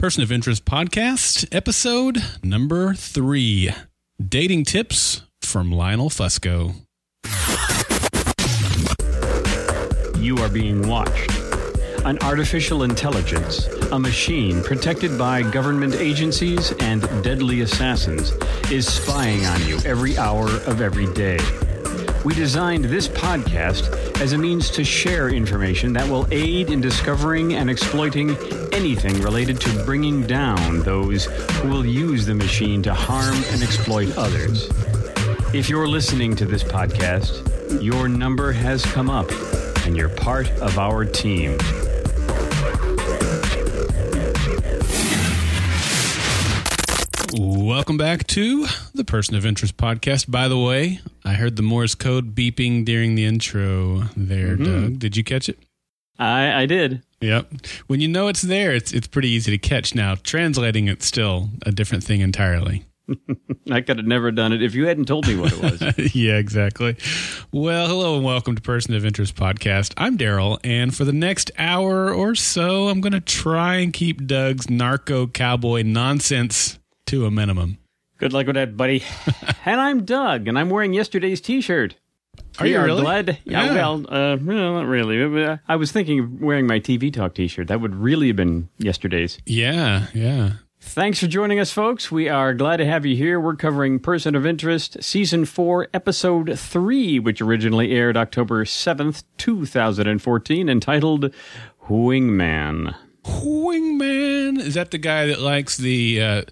Person of Interest podcast, episode number three Dating Tips from Lionel Fusco. You are being watched. An artificial intelligence, a machine protected by government agencies and deadly assassins, is spying on you every hour of every day. We designed this podcast as a means to share information that will aid in discovering and exploiting anything related to bringing down those who will use the machine to harm and exploit others. If you're listening to this podcast, your number has come up and you're part of our team. Welcome back to the Person of Interest podcast. By the way, I heard the Morse code beeping during the intro there, mm-hmm. Doug. Did you catch it? I, I did. Yep. When you know it's there, it's it's pretty easy to catch. Now, translating it's still a different thing entirely. I could have never done it if you hadn't told me what it was. yeah, exactly. Well, hello and welcome to Person of Interest podcast. I'm Daryl, and for the next hour or so, I'm going to try and keep Doug's narco cowboy nonsense to a minimum. Good luck with that, buddy. and I'm Doug, and I'm wearing yesterday's T-shirt. Are We you really? Glad. Yeah, Yeah. Well, uh, well, not really. Uh, I was thinking of wearing my TV Talk T-shirt. That would really have been yesterday's. Yeah, yeah. Thanks for joining us, folks. We are glad to have you here. We're covering Person of Interest, Season 4, Episode 3, which originally aired October 7th, 2014, entitled Wingman. Wingman is that the guy that likes the uh,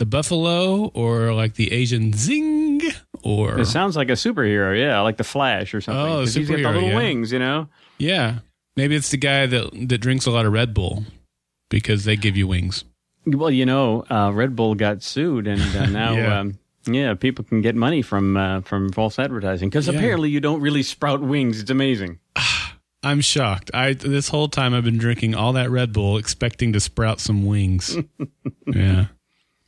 the buffalo or like the Asian zing or It sounds like a superhero, yeah, like the Flash or something. Oh, 'Cause he's got the little yeah. wings, you know? yeah maybe it's the guy that that drinks a lot of Red Bull because they give you wings. Well, you know, uh, Red Bull got sued, and uh, now, Yeah. um, yeah, people can get money from uh, from false advertising because Yeah. apparently you don't really sprout wings. It's amazing. I'm shocked. I this whole time I've been drinking all that Red Bull expecting to sprout some wings. yeah.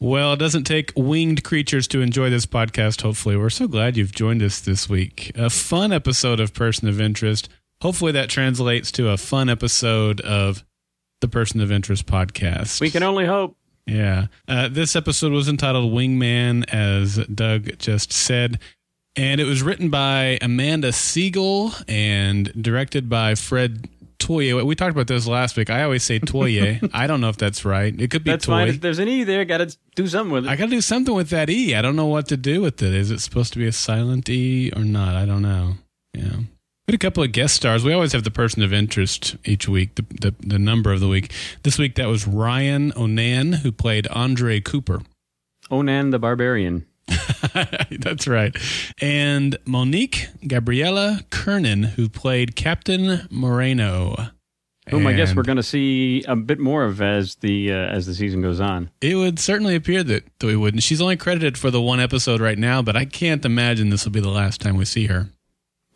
Well, it doesn't take winged creatures to enjoy this podcast, hopefully. We're so glad you've joined us this week. A fun episode of Person of Interest. Hopefully that translates to a fun episode of the Person of Interest podcast. We can only hope. Yeah. Uh, this episode was entitled Wingman, as Doug just said. And it was written by Amanda Segel and directed by Fred Toye. We talked about this last week. I always say Toye. I don't know if that's right. It could be That's fine. If there's an E there, got to do something with it. I got to do something with that E. I don't know what to do with it. Is it supposed to be a silent E or not? I don't know. Yeah. We had a couple of guest stars. We always have the person of interest each week, the, the, the number of the week. This week that was Ryan O'Nan, who played Andre Cooper. Onan the Barbarian. That's right. And Monique Gabriela Curnen, who played Captain Moreno. Whom I guess we're going to see a bit more of as the uh, as the season goes on. It would certainly appear that, that we wouldn't. She's only credited for the one episode right now, but I can't imagine this will be the last time we see her.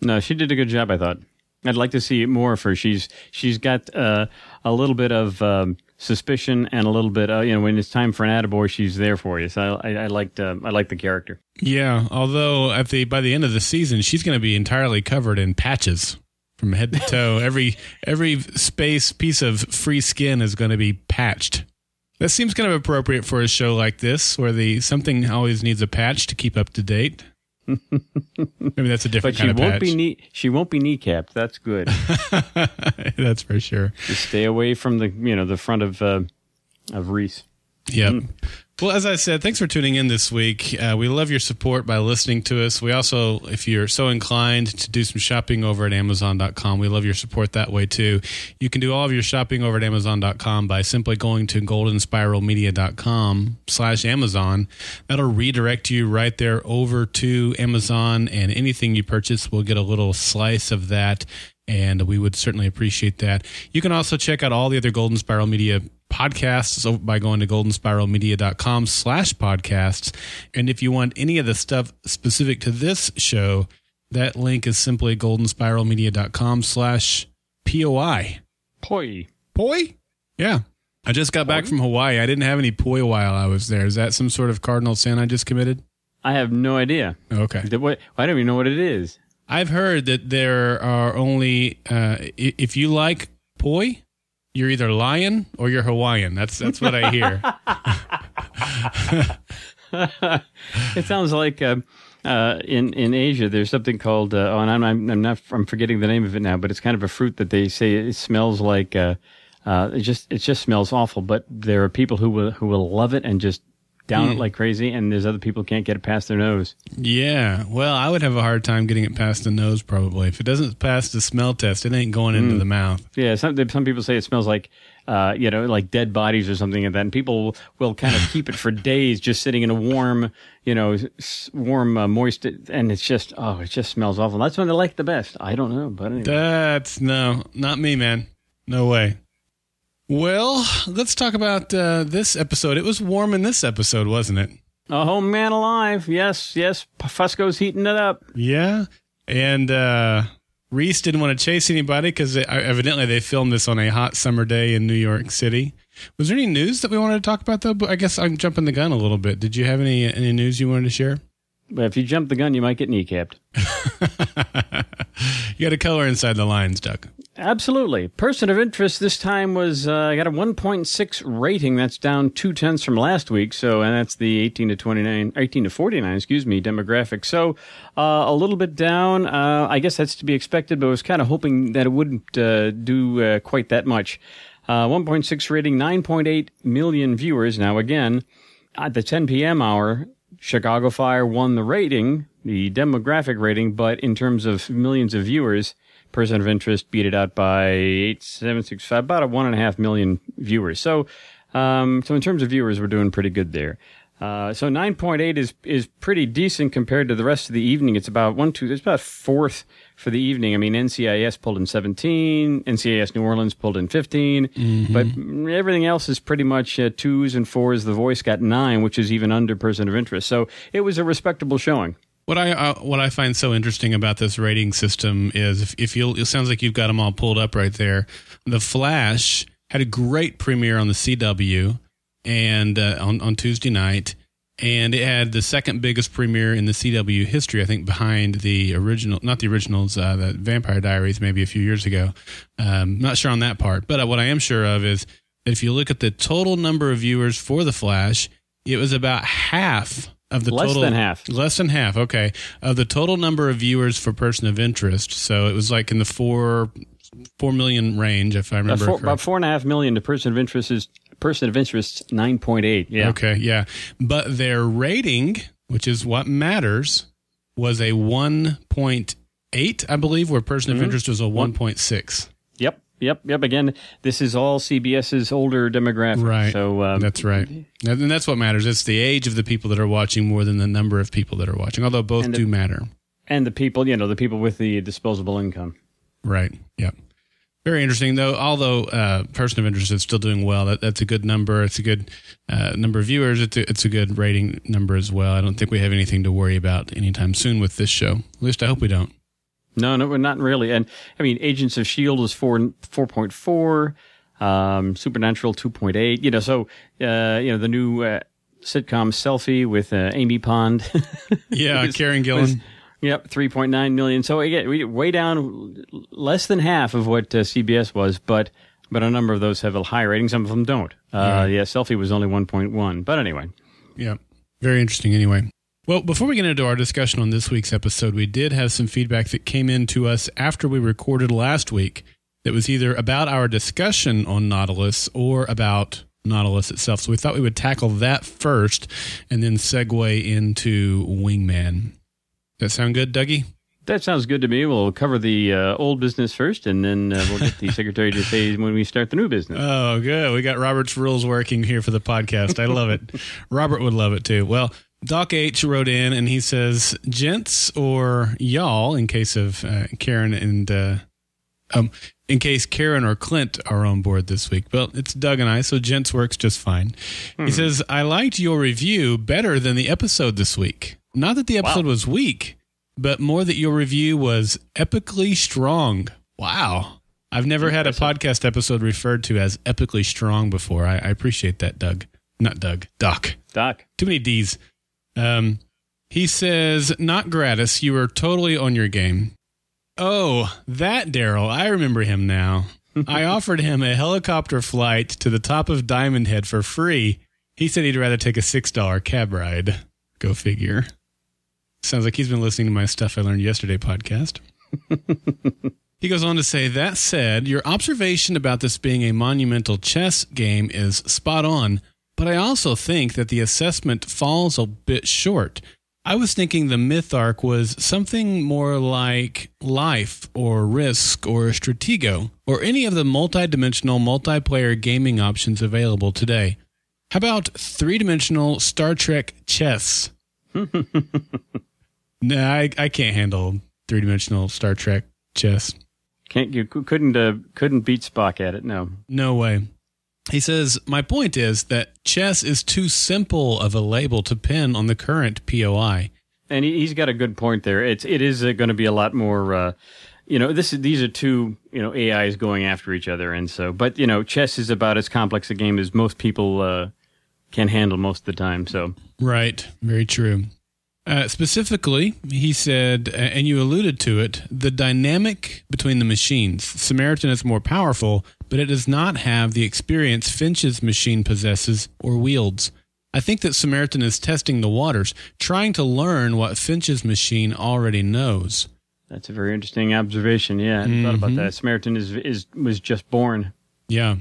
No, she did a good job. I thought. I'd like to see more of her. She's she's got uh, a little bit of um, suspicion and a little bit. Uh, you know, when it's time for an attaboy, she's there for you. So I, I, I liked uh, I liked the character. Yeah, although at the by the end of the season, she's going to be entirely covered in patches from head to toe. every every space piece of free skin is going to be patched. That seems kind of appropriate for a show like this, where the something always needs a patch to keep up to date. Maybe that's a different. But she of won't patch. be knee she won't be kneecapped. That's good. that's for sure. Just stay away from the you know the front of uh, of Reese. Yep. Well, as I said, thanks for tuning in this week. Uh, we love your support by listening to us. We also, if you're so inclined to do some shopping over at Amazon.com, we love your support that way too. You can do all of your shopping over at Amazon.com by simply going to goldenspiralmedia.com slash Amazon. That'll redirect you right there over to Amazon, and anything you purchase will get a little slice of that and we would certainly appreciate that. You can also check out all the other Golden Spiral Media podcasts by going to goldenspiralmedia.com slash podcasts. And if you want any of the stuff specific to this show, that link is simply goldenspiralmedia.com slash POI. Poi. Poi? Yeah. I just got back from Hawaii. I didn't have any poi while I was there. Is that some sort of cardinal sin I just committed? I have no idea. Okay. I don't even know what it is. I've heard that there are only uh, if you like poi, you're either lion or you're Hawaiian. That's that's what I hear. it sounds like uh, uh, in in Asia there's something called uh, oh, and I'm, I'm I'm not I'm forgetting the name of it now, but it's kind of a fruit that they say it smells like uh, uh, it just it just smells awful. But there are people who will who will love it and just down it like crazy, and there's other people who can't get it past their nose. Yeah. Well, I would have a hard time getting it past the nose probably. If it doesn't pass the smell test, it ain't going into the mouth. Yeah, some some people say it smells like uh, you know like dead bodies or something like that, and people will, will kind of keep it for days just sitting in a warm you know s- warm uh, moist, and it's just oh it just smells awful. That's when they like the best. I don't know, but anyway. That's no, not me, man. No way. Well, let's talk about uh, this episode. It was warm in this episode, wasn't it? A home man alive. Yes, yes. Fusco's heating it up. Yeah. And uh, Reese didn't want to chase anybody because evidently they filmed this on a hot summer day in New York City. Was there any news that we wanted to talk about though? But I guess I'm jumping the gun a little bit. Did you have any any news you wanted to share? But if you jump the gun, you might get kneecapped. You got to color inside the lines, Doug. Absolutely. Person of interest this time was uh, got a 1.6 rating. That's down two tenths from last week. So, and that's the 18 to 29, 18 to 49, excuse me, demographic. So, uh, a little bit down. Uh, I guess that's to be expected, but I was kind of hoping that it wouldn't uh, do uh, quite that much. Uh, 1.6 rating, 9.8 million viewers. Now, again, at the 10 p.m. hour, Chicago Fire won the rating, the demographic rating, but in terms of millions of viewers, Person of Interest beat it out by eight seven six five, about a one and a half million viewers. So, um, so in terms of viewers, we're doing pretty good there. Uh, so 9.8 is is pretty decent compared to the rest of the evening. It's about one two. It's about fourth for the evening. I mean, NCIS pulled in 17, NCIS New Orleans pulled in 15, but everything else is pretty much uh, twos and fours. The Voice got nine, which is even under Person of Interest. So it was a respectable showing. What I uh, what I find so interesting about this rating system is if, if you it sounds like you've got them all pulled up right there. The Flash had a great premiere on the CW and uh, on on Tuesday night, and it had the second biggest premiere in the CW history. I think behind the original, not the originals, uh, the Vampire Diaries, maybe a few years ago. Um, not sure on that part, but what I am sure of is if you look at the total number of viewers for the Flash, it was about half of the Less total than half. less than half okay of the total number of viewers for person of interest so it was like in the four four million range if i About remember four, about four and a half million to Person of Interest is Person of Interest 9.8. Yeah. okay yeah but their rating which is what matters was a 1.8 i believe where person Mm-hmm. of interest was a 1.6 Yep. Yep. Yep. Again, this is all CBS's older demographic. right So um, that's right and that's what matters it's the age of the people that are watching more than the number of people that are watching although both the- do matter and the people, you know, the people with the disposable income. Right. Yep. Very interesting, though. Although uh, person of interest is still doing well, that, that's a good number. It's a good uh, number of viewers. It's a, it's a good rating number as well. I don't think we have anything to worry about anytime soon with this show. At least I hope we don't. No, no, not really. And I mean, Agents of Shield is four four point four, um, Supernatural two point eight. You know, so uh, you know the new uh, sitcom Selfie with uh, Amy Pond. Yeah, Was- Karen was- Gillan. Yep, three point nine million. So again, we way down, less than half of what uh, CBS was, but but a number of those have a high rating. Some of them don't. Uh, Yeah, Selfie was only one point one. But anyway, Yeah. Very interesting anyway. Well, before we get into our discussion on this week's episode, we did have some feedback that came in to us after we recorded last week that was either about our discussion on Nautilus or about Nautilus itself. So we thought we would tackle that first and then segue into Wingman. That sound good, Dougie? that sounds good to me. We'll cover the uh, old business first, and then uh, we'll get the secretary to say when we start the new business. Oh, good. We got Robert's rules working here for the podcast. I love it. Robert would love it too. Well, Doc H wrote in and he says, "Gents or y'all, in case of uh, Karen and uh, um, in case Karen or Clint are on board this week. Well, it's Doug and I, so gents works just fine." He says, "I liked your review better than the episode this week. Not that the episode was weak, but more that your review was epically strong. Wow." I've never had a podcast episode referred to as epically strong before. I, I appreciate that, Doug. Not Doug, Doc. Doc, Too many D's. Um, he says, not gratis. You were totally on your game. Oh, that Daryl. I remember him now. I offered him a helicopter flight to the top of Diamond Head for free. He said he'd rather take a $6 cab ride. Go figure. Sounds like he's been listening to my Stuff I Learned Yesterday podcast. he goes on to say, That said, your observation about this being a monumental chess game is spot on, but I also think that the assessment falls a bit short. I was thinking the myth arc was something more like life or risk or stratego or any of the multi-dimensional multiplayer gaming options available today. How about three-dimensional Star Trek chess? no, I, I can't handle three-dimensional Star Trek chess. Can't you couldn't uh, couldn't beat Spock at it? No, no way. He says, My point is that chess is too simple of a label to pin on the current POI. And he's got a good point there. It's it is uh, going to be a lot more. Uh, you know, this these are two you know AIs going after each other, and so. But you know, chess is about as complex a game as most people uh, can handle most of the time. So right, very true. Uh, specifically, he said, and you alluded to it, the dynamic between the machines. Samaritan is more powerful, but it does not have the experience Finch's machine possesses or wields. I think that Samaritan is testing the waters, trying to learn what Finch's machine already knows. That's a very interesting observation. Yeah, I mm-hmm. thought about mm-hmm. that. Samaritan is is was just born. Yeah.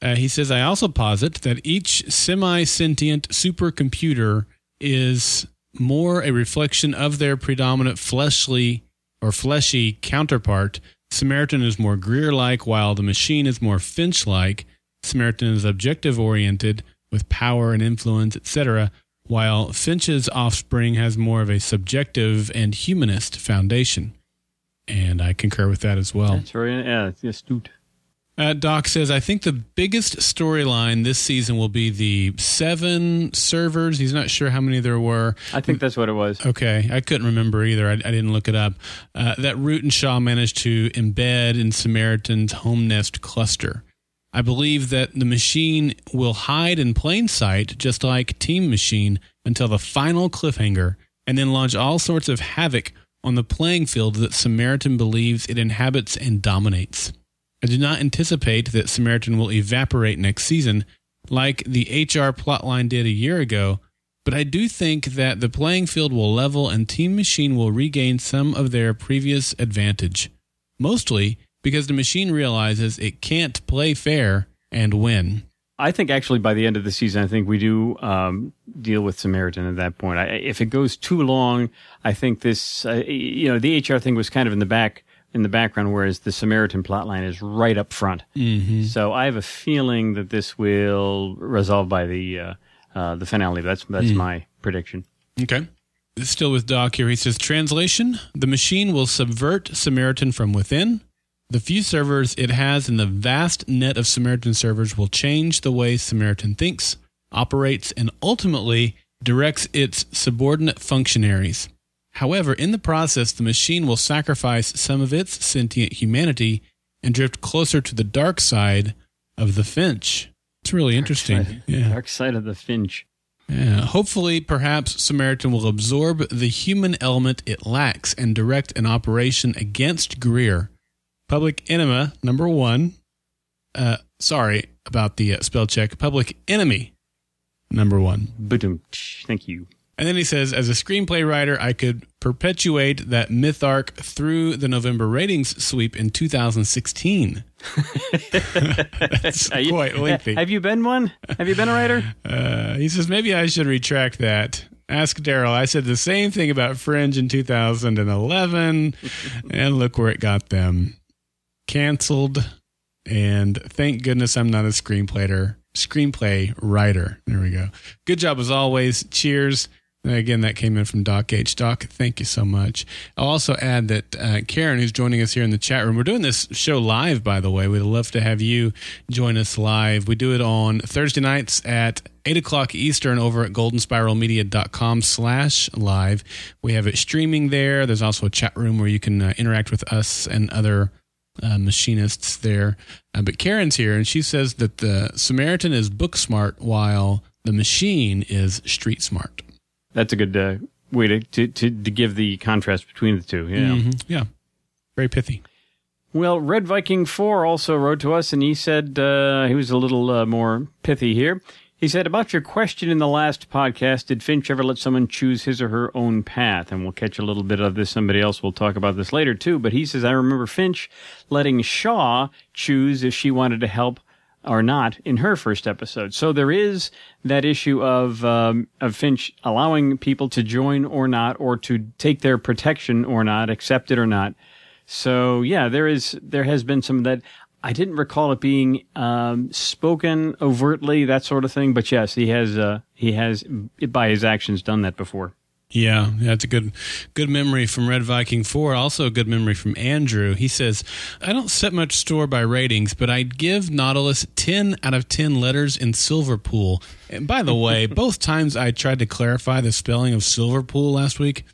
Uh, he says, I also posit that each semi sentient supercomputer is more a reflection of their predominant fleshly or fleshy counterpart. Samaritan is more Greer like, while the machine is more Finch like. Samaritan is objective oriented with power and influence, etc., while Finch's offspring has more of a subjective and humanist foundation. And I concur with that as well. That's very yeah, astute. Uh, Doc says, I think the biggest storyline this season will be the seven servers. He's not sure how many there were. I think that's what it was. Okay. I couldn't remember either. I, I didn't look it up. Uh, that Root and Shaw managed to embed in Samaritan's home nest cluster. I believe that the machine will hide in plain sight, just like Team Machine, until the final cliffhanger, and then launch all sorts of havoc on the playing field that Samaritan believes it inhabits and dominates. I do not anticipate that Samaritan will evaporate next season like the HR plotline did a year ago, but I do think that the playing field will level and Team Machine will regain some of their previous advantage. Mostly because the machine realizes it can't play fair and win. I think actually by the end of the season, I think we do um, deal with Samaritan at that point. I, if it goes too long, I think this, uh, you know, the HR thing was kind of in the back in the background, whereas the Samaritan plotline is right up front. Mm-hmm. So I have a feeling that this will resolve by the uh, uh, the finale. That's that's mm. my prediction. Okay. Still with Doc here. He says, Translation The machine will subvert Samaritan from within the few servers it has in the vast net of Samaritan servers will change the way Samaritan thinks, operates, and ultimately directs its subordinate functionaries. However, in the process, the machine will sacrifice some of its sentient humanity and drift closer to the dark side of the Finch. It's really dark interesting. Side, yeah. Dark side of the Finch. Yeah. Hopefully, perhaps Samaritan will absorb the human element it lacks and direct an operation against Greer Public Enema number one. Uh, sorry about the uh, spell check. Public Enemy number one. Thank you. And then he says, as a screenplay writer, I could perpetuate that myth arc through the November ratings sweep in 2016. That's you, quite lengthy. Have you been one? Have you been a writer? Uh, he says, maybe I should retract that. Ask Daryl. I said the same thing about Fringe in 2011, and look where it got them canceled. And thank goodness I'm not a screenplayer, screenplay writer. There we go. Good job as always. Cheers. Again, that came in from Doc H. Doc, thank you so much. I'll also add that uh, Karen, who's joining us here in the chat room, we're doing this show live, by the way. We'd love to have you join us live. We do it on Thursday nights at 8 o'clock Eastern over at goldenspiralmedia.com slash live. We have it streaming there. There's also a chat room where you can uh, interact with us and other uh, machinists there. Uh, but Karen's here, and she says that the Samaritan is book smart while the machine is street smart. That's a good uh, way to, to, to, to, give the contrast between the two. Yeah. Mm-hmm. Yeah. Very pithy. Well, Red Viking 4 also wrote to us, and he said uh, he was a little uh, more pithy here. He said, About your question in the last podcast, did Finch ever let someone choose his or her own path? And we'll catch a little bit of this. Somebody else will talk about this later, too. But he says, I remember Finch letting Shaw choose if she wanted to help or not in her first episode. So there is that issue of um, of Finch allowing people to join or not, or to take their protection or not, accept it or not. So yeah, there is there has been some of that. I didn't recall it being um, spoken overtly, that sort of thing. But yes, he has uh, he has by his actions done that before. Yeah, that's a good good memory from Red Viking 4. Also a good memory from Andrew. He says, I don't set much store by ratings, but I'd give Nautilus 10 out of 10 letters in Silverpool. And by the way, both times I tried to clarify the spelling of Silverpool last week,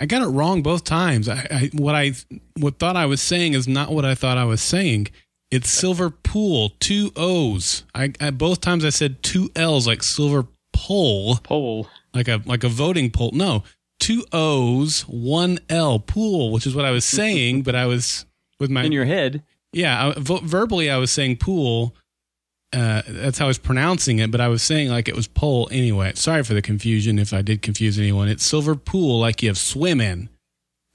I got it wrong both times. I, I what I what thought I was saying is not what I thought I was saying. It's Silver Pool, two O's. I, I both times I said two L's like Silver Pole. Pole. Like a like a voting poll. No. Two O's, one L, pool, which is what I was saying, but I was with my in your head. Yeah, I, verbally I was saying pool, uh, that's how I was pronouncing it, but I was saying like it was pole anyway. Sorry for the confusion if I did confuse anyone. It's silver pool like you have swim in.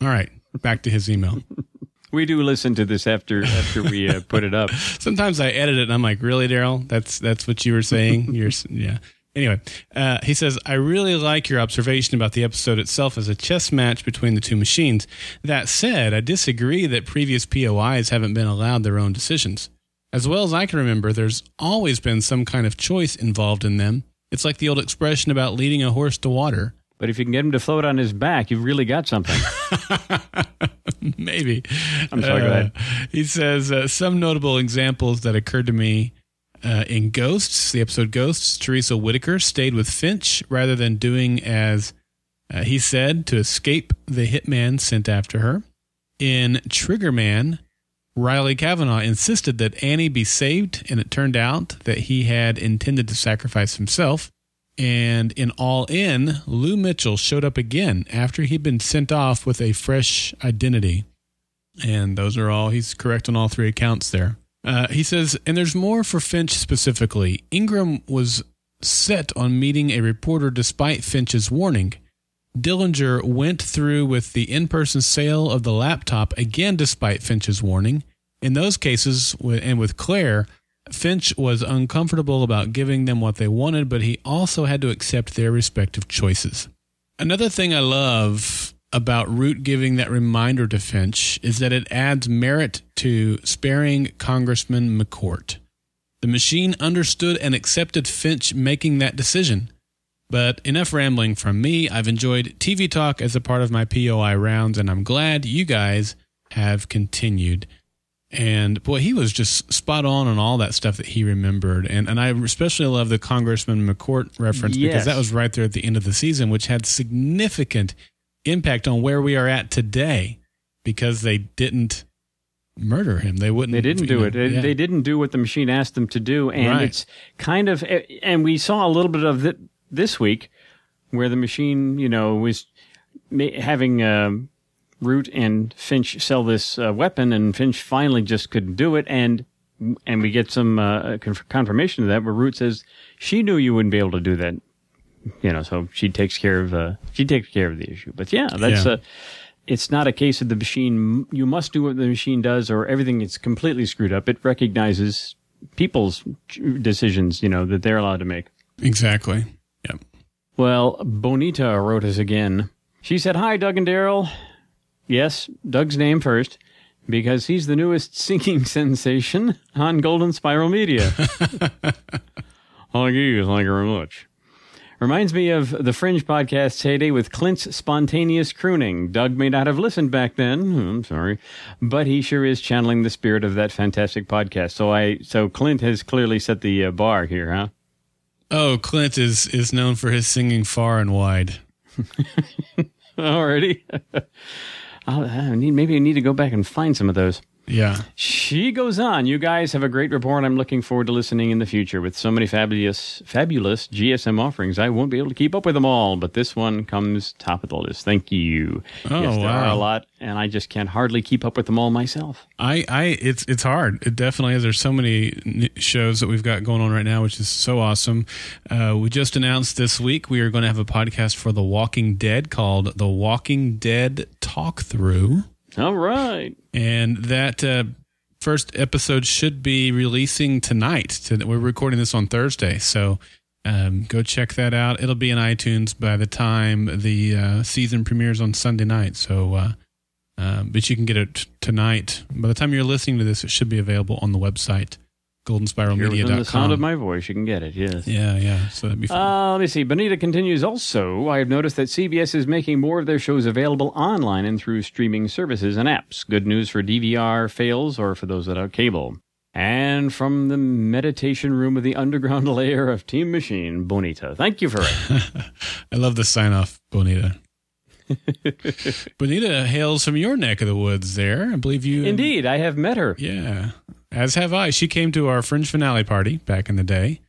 All right, back to his email. we do listen to this after after we uh, put it up. Sometimes I edit it and I'm like, really, Daryl? That's that's what you were saying. You're yeah. Anyway, uh, he says, I really like your observation about the episode itself as a chess match between the two machines. That said, I disagree that previous POIs haven't been allowed their own decisions. As well as I can remember, there's always been some kind of choice involved in them. It's like the old expression about leading a horse to water. But if you can get him to float on his back, you've really got something. Maybe. I'm sorry, uh, go ahead. He says uh, some notable examples that occurred to me uh, in Ghosts, the episode Ghosts, Teresa Whitaker stayed with Finch rather than doing as uh, he said to escape the hitman sent after her. In Triggerman, Riley Cavanaugh insisted that Annie be saved, and it turned out that he had intended to sacrifice himself. And in All In, Lou Mitchell showed up again after he'd been sent off with a fresh identity. And those are all, he's correct on all three accounts there. Uh, he says, and there's more for Finch specifically. Ingram was set on meeting a reporter despite Finch's warning. Dillinger went through with the in person sale of the laptop again despite Finch's warning. In those cases, and with Claire, Finch was uncomfortable about giving them what they wanted, but he also had to accept their respective choices. Another thing I love about Root giving that reminder to Finch is that it adds merit to sparing Congressman McCourt. The machine understood and accepted Finch making that decision. But enough rambling from me. I've enjoyed TV Talk as a part of my POI rounds, and I'm glad you guys have continued. And boy, he was just spot on on all that stuff that he remembered. And and I especially love the Congressman McCourt reference yes. because that was right there at the end of the season, which had significant impact on where we are at today because they didn't murder him. They wouldn't. They didn't do know, it. They, yeah. they, didn't do what the machine asked them to do, and right. it's kind of. And we saw a little bit of it this week where the machine, you know, was having um, Root and Finch sell this uh, weapon, and Finch finally just couldn't do it, and and we get some uh, confirmation of that where Root says she knew you wouldn't be able to do that, you know, so she takes care of uh, she takes care of the issue. But yeah, that's yeah. a. It's not a case of the machine. You must do what the machine does, or everything is completely screwed up. It recognizes people's decisions, you know, that they're allowed to make. Exactly. Yep. Well, Bonita wrote us again. She said, Hi, Doug and Daryl. Yes, Doug's name first, because he's the newest singing sensation on Golden Spiral Media. Thank you, thank you very much. Reminds me of the Fringe podcast's heyday with Clint's spontaneous crooning. Doug may not have listened back then. I'm sorry, but he sure is channeling the spirit of that fantastic podcast. So I, so Clint has clearly set the uh, bar here, huh? Oh, Clint is is known for his singing far and wide. Already, I need maybe I need to go back and find some of those. Yeah. She goes on. You guys have a great report. I'm looking forward to listening in the future. With so many fabulous, fabulous GSM offerings, I won't be able to keep up with them all. But this one comes top of the list. Thank you. Oh, yes, there are wow. a lot, and I just can't hardly keep up with them all myself. I, I, it's it's hard. It definitely is. There's so many shows that we've got going on right now, which is so awesome. Uh, we just announced this week we are going to have a podcast for The Walking Dead called The Walking Dead Talk Through, All right. and that uh, first episode should be releasing tonight. To, we're recording this on Thursday, so. Um, go check that out. It'll be in iTunes by the time the uh, season premieres on Sunday night. So, uh, um, but you can get it tonight. By the time you're listening to this, it should be available on the website, goldenspiralmedia.com. the sound of my voice, you can get it. Yes. yeah, yeah. So that'd be fun. Uh, let me see. Bonita continues also. I have noticed that CBS is making more of their shows available online and through streaming services and apps. Good news for DVR fails or for those without cable. And from the meditation room of the underground lair of Team Machine, Bonita. Thank you for it. I love the sign off, Bonita. Bonita hails from your neck of the woods there. I believe you. Indeed, I have met her. Yeah. As have I. She came to our fringe finale party back in the day.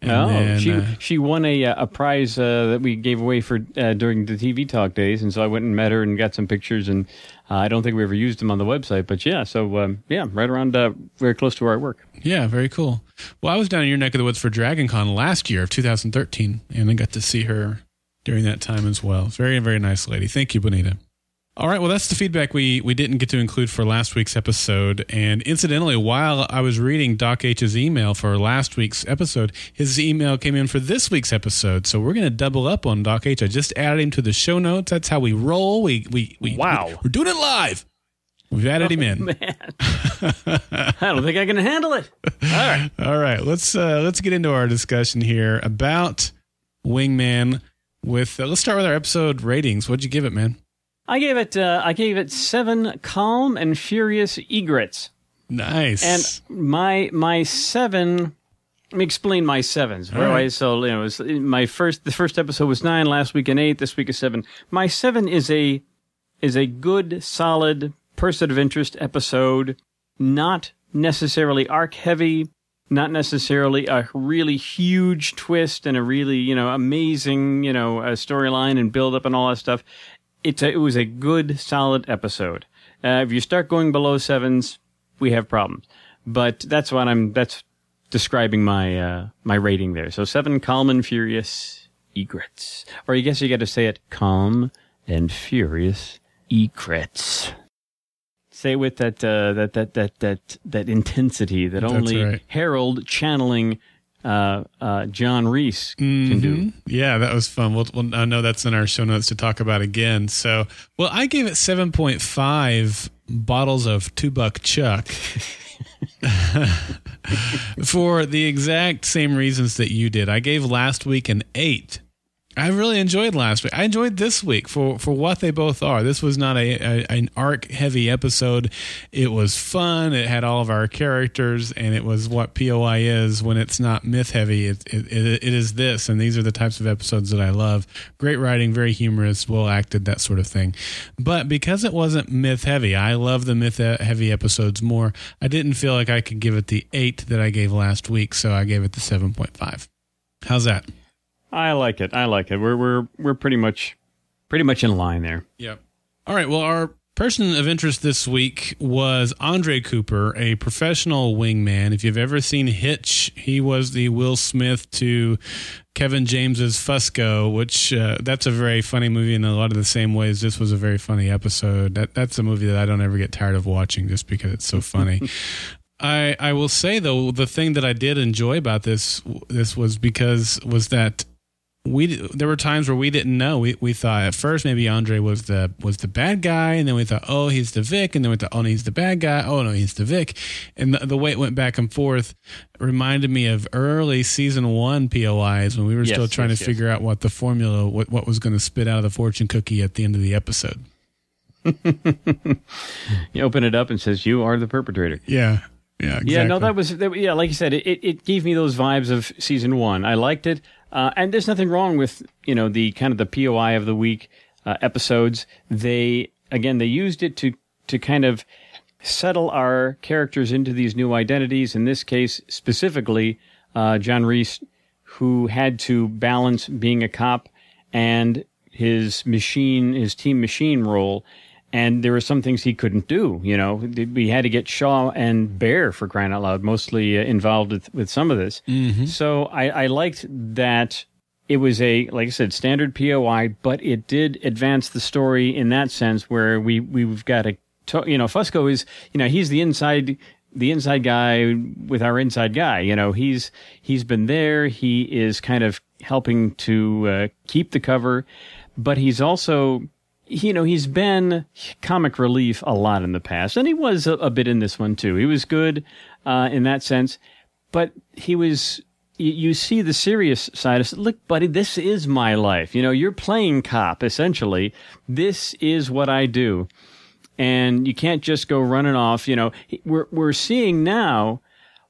And oh, then, she uh, she won a uh, a prize uh, that we gave away for uh, during the TV talk days, and so I went and met her and got some pictures, and uh, I don't think we ever used them on the website, but yeah, so um, yeah, right around uh, very close to where I work. Yeah, very cool. Well, I was down in your neck of the woods for Dragon Con last year of 2013, and I got to see her during that time as well. Very, very nice lady. Thank you, Bonita. All right, well, that's the feedback we, we didn't get to include for last week's episode. And incidentally, while I was reading Doc H's email for last week's episode, his email came in for this week's episode. So we're going to double up on Doc H. I just added him to the show notes. That's how we roll. We, we, we, Wow. we, are doing it live. We've added him in. Man, I don't think I can handle it. All right. All right, let's uh, let's get into our discussion here about Wingman. With uh, let's start with our episode ratings. What'd you give it, man? I gave it uh, I gave it seven calm and furious egrets, Nice. and my my seven. Let me explain my sevens. All Right. right. So you know, was my first the first episode was nine, last week an eight, this week is seven. My seven is a is a good, solid person of interest episode, not necessarily arc heavy, not necessarily a really huge twist and a really you know amazing you know uh, storyline and build up and all that stuff. It's a, it was a good, solid episode. Uh, if you start going below sevens, we have problems. But that's what I'm. That's describing my uh, my rating there. So seven calm and furious egrets, or I guess you got to say it calm and furious egrets. Say with that uh, that that that that that intensity that That's only right. Harold channeling uh, uh, John Reese can do. Mhm. Yeah, that was fun. We'll, I know that's in our show notes to talk about again. So, well, I gave it seven point five bottles of two buck chuck. For the exact same reasons that you did. I gave last week an eight. I really enjoyed last week. I enjoyed this week for, for what they both are. This was not a, a an arc heavy episode. It was fun. It had all of our characters, and it was what POI is when it's not myth heavy. It, it, it, it is this, and these are the types of episodes that I love. Great writing, very humorous, well acted, that sort of thing. But because it wasn't myth heavy, I love the myth heavy episodes more. I didn't feel like I could give it the eight that I gave last week, so I gave it the seven point five. How's that? I like it. I like it. We're we're we're pretty much pretty much in line there. Yep. All right. Well, our person of interest this week was Andre Cooper, a professional wingman. If you've ever seen Hitch, he was the Will Smith to Kevin James's Fusco, which uh, that's a very funny movie in a lot of the same ways. This was a very funny episode. That that's a movie that I don't ever get tired of watching just because it's so funny. I I will say though the thing that I did enjoy about this this was because was that we there were times where we didn't know. We we thought at first maybe Andre was the was the bad guy, and then we thought, oh, he's the Vic, and then we thought, oh, no, he's the bad guy. Oh no, he's the Vic, and the, the way it went back and forth reminded me of early season one POIs when we were Yes, still trying yes, to yes. figure out what the formula, what what was going to spit out of the fortune cookie at the end of the episode. You open it up and says you are the perpetrator. Yeah, yeah, exactly. Yeah, no, that was that, yeah, like you said, it, it gave me those vibes of season one. I liked it, uh, and there's nothing wrong with you know the kind of the POI of the week uh, episodes. They again they used it to to kind of settle our characters into these new identities. In this case, specifically, uh, John Reese, who had to balance being a cop and his machine, his team machine role. And there were some things he couldn't do. You know, we had to get Shaw and Bear for crying out loud, mostly uh, involved with, with some of this. Mm-hmm. So I, I liked that it was a, like I said, standard POI, but it did advance the story in that sense where we, we've got a, you know, Fusco is, you know, he's the inside, the inside guy with our inside guy. You know, he's, he's been there. He is kind of helping to uh, keep the cover, but he's also, you know, he's been comic relief a lot in the past, and he was a, a bit in this one too. He was good uh, in that sense, but he was. You, see the serious side of look, buddy. This is my life. You know, you're playing cop essentially. This is what I do, and you can't just go running off. You know, we're we're seeing now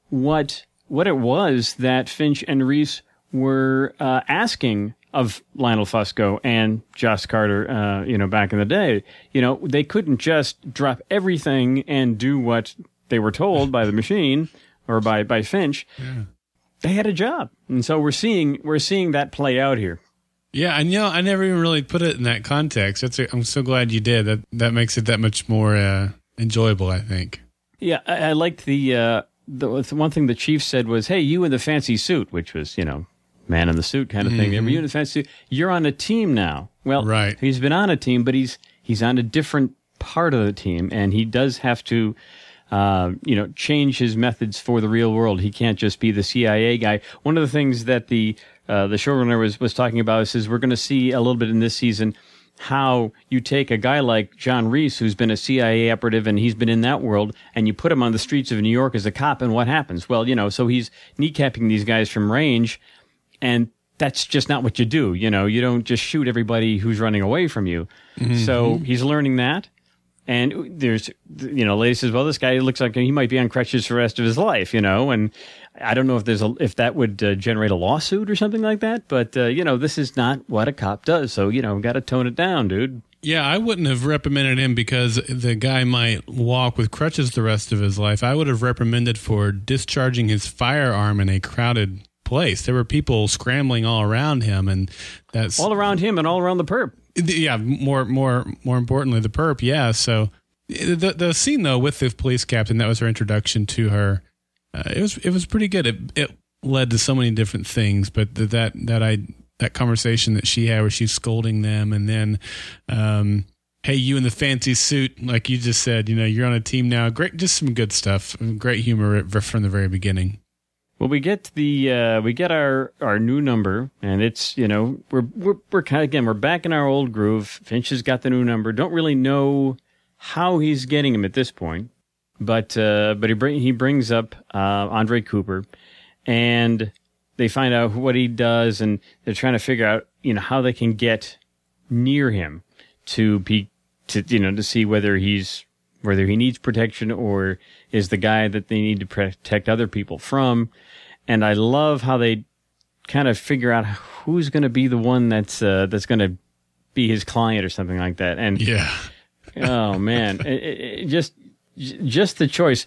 what what it was that Finch and Reese were uh, asking of Lionel Fusco and Joss Carter, uh, you know, back in the day. You know, they couldn't just drop everything and do what they were told by the machine or by, by Finch. Yeah. They had a job. And so we're seeing, we're seeing that play out here. Yeah, and you know, I never even really put it in that context. That's a, I'm so glad you did. That that makes it that much more uh, enjoyable. I think. Yeah, I, I liked the, uh, the the one thing the chief said was, "Hey, you in the fancy suit," which was you know man in the suit kind of thing. Mm-hmm. You in the fancy suit, you're on a team now. Well, Right. He's been on a team, but he's he's on a different part of the team, and he does have to. Uh, you know, change his methods for the real world. He can't just be the CIA guy. One of the things that the uh, the showrunner was was talking about is, is we're going to see a little bit in this season how you take a guy like John Reese, who's been a CIA operative and he's been in that world, and you put him on the streets of New York as a cop, and what happens? Well, you know, so he's kneecapping these guys from range, and that's just not what you do. You know, you don't just shoot everybody who's running away from you. So he's learning that. And there's, you know, lady says, well, this guy looks like he might be on crutches for the rest of his life, you know, and I don't know if there's a, if that would uh, generate a lawsuit or something like that, but, uh, you know, this is not what a cop does. So, you know, got to tone it down, dude. Yeah, I wouldn't have reprimanded him because the guy might walk with crutches the rest of his life. I would have reprimanded for discharging his firearm in a crowded place. There were people scrambling all around him, and that's All around him and all around the perp. yeah. More, more, more importantly, the perp. Yeah. So the the scene though with the police captain that was her introduction to her. Uh, it was it was pretty good. It it led to so many different things, but the, that that I that conversation that she had where she's scolding them, and then. um Hey, you in the fancy suit, like you just said, you know, you're on a team now. Great, just some good stuff. Great humor from the very beginning. Well, we get the uh, we get our our new number, and it's you know we're we're we're kind of again we're back in our old groove. Finch has got the new number. Don't really know how he's getting him at this point, but uh, but he bring he brings up uh, Andre Cooper, and they find out what he does, and they're trying to figure out you know how they can get near him to be to you know to see whether he's whether he needs protection or is the guy that they need to protect other people from. And I love how they kind of figure out who's going to be the one that's uh, that's going to be his client or something like that. And Yeah. oh man, it, it, just just the choice.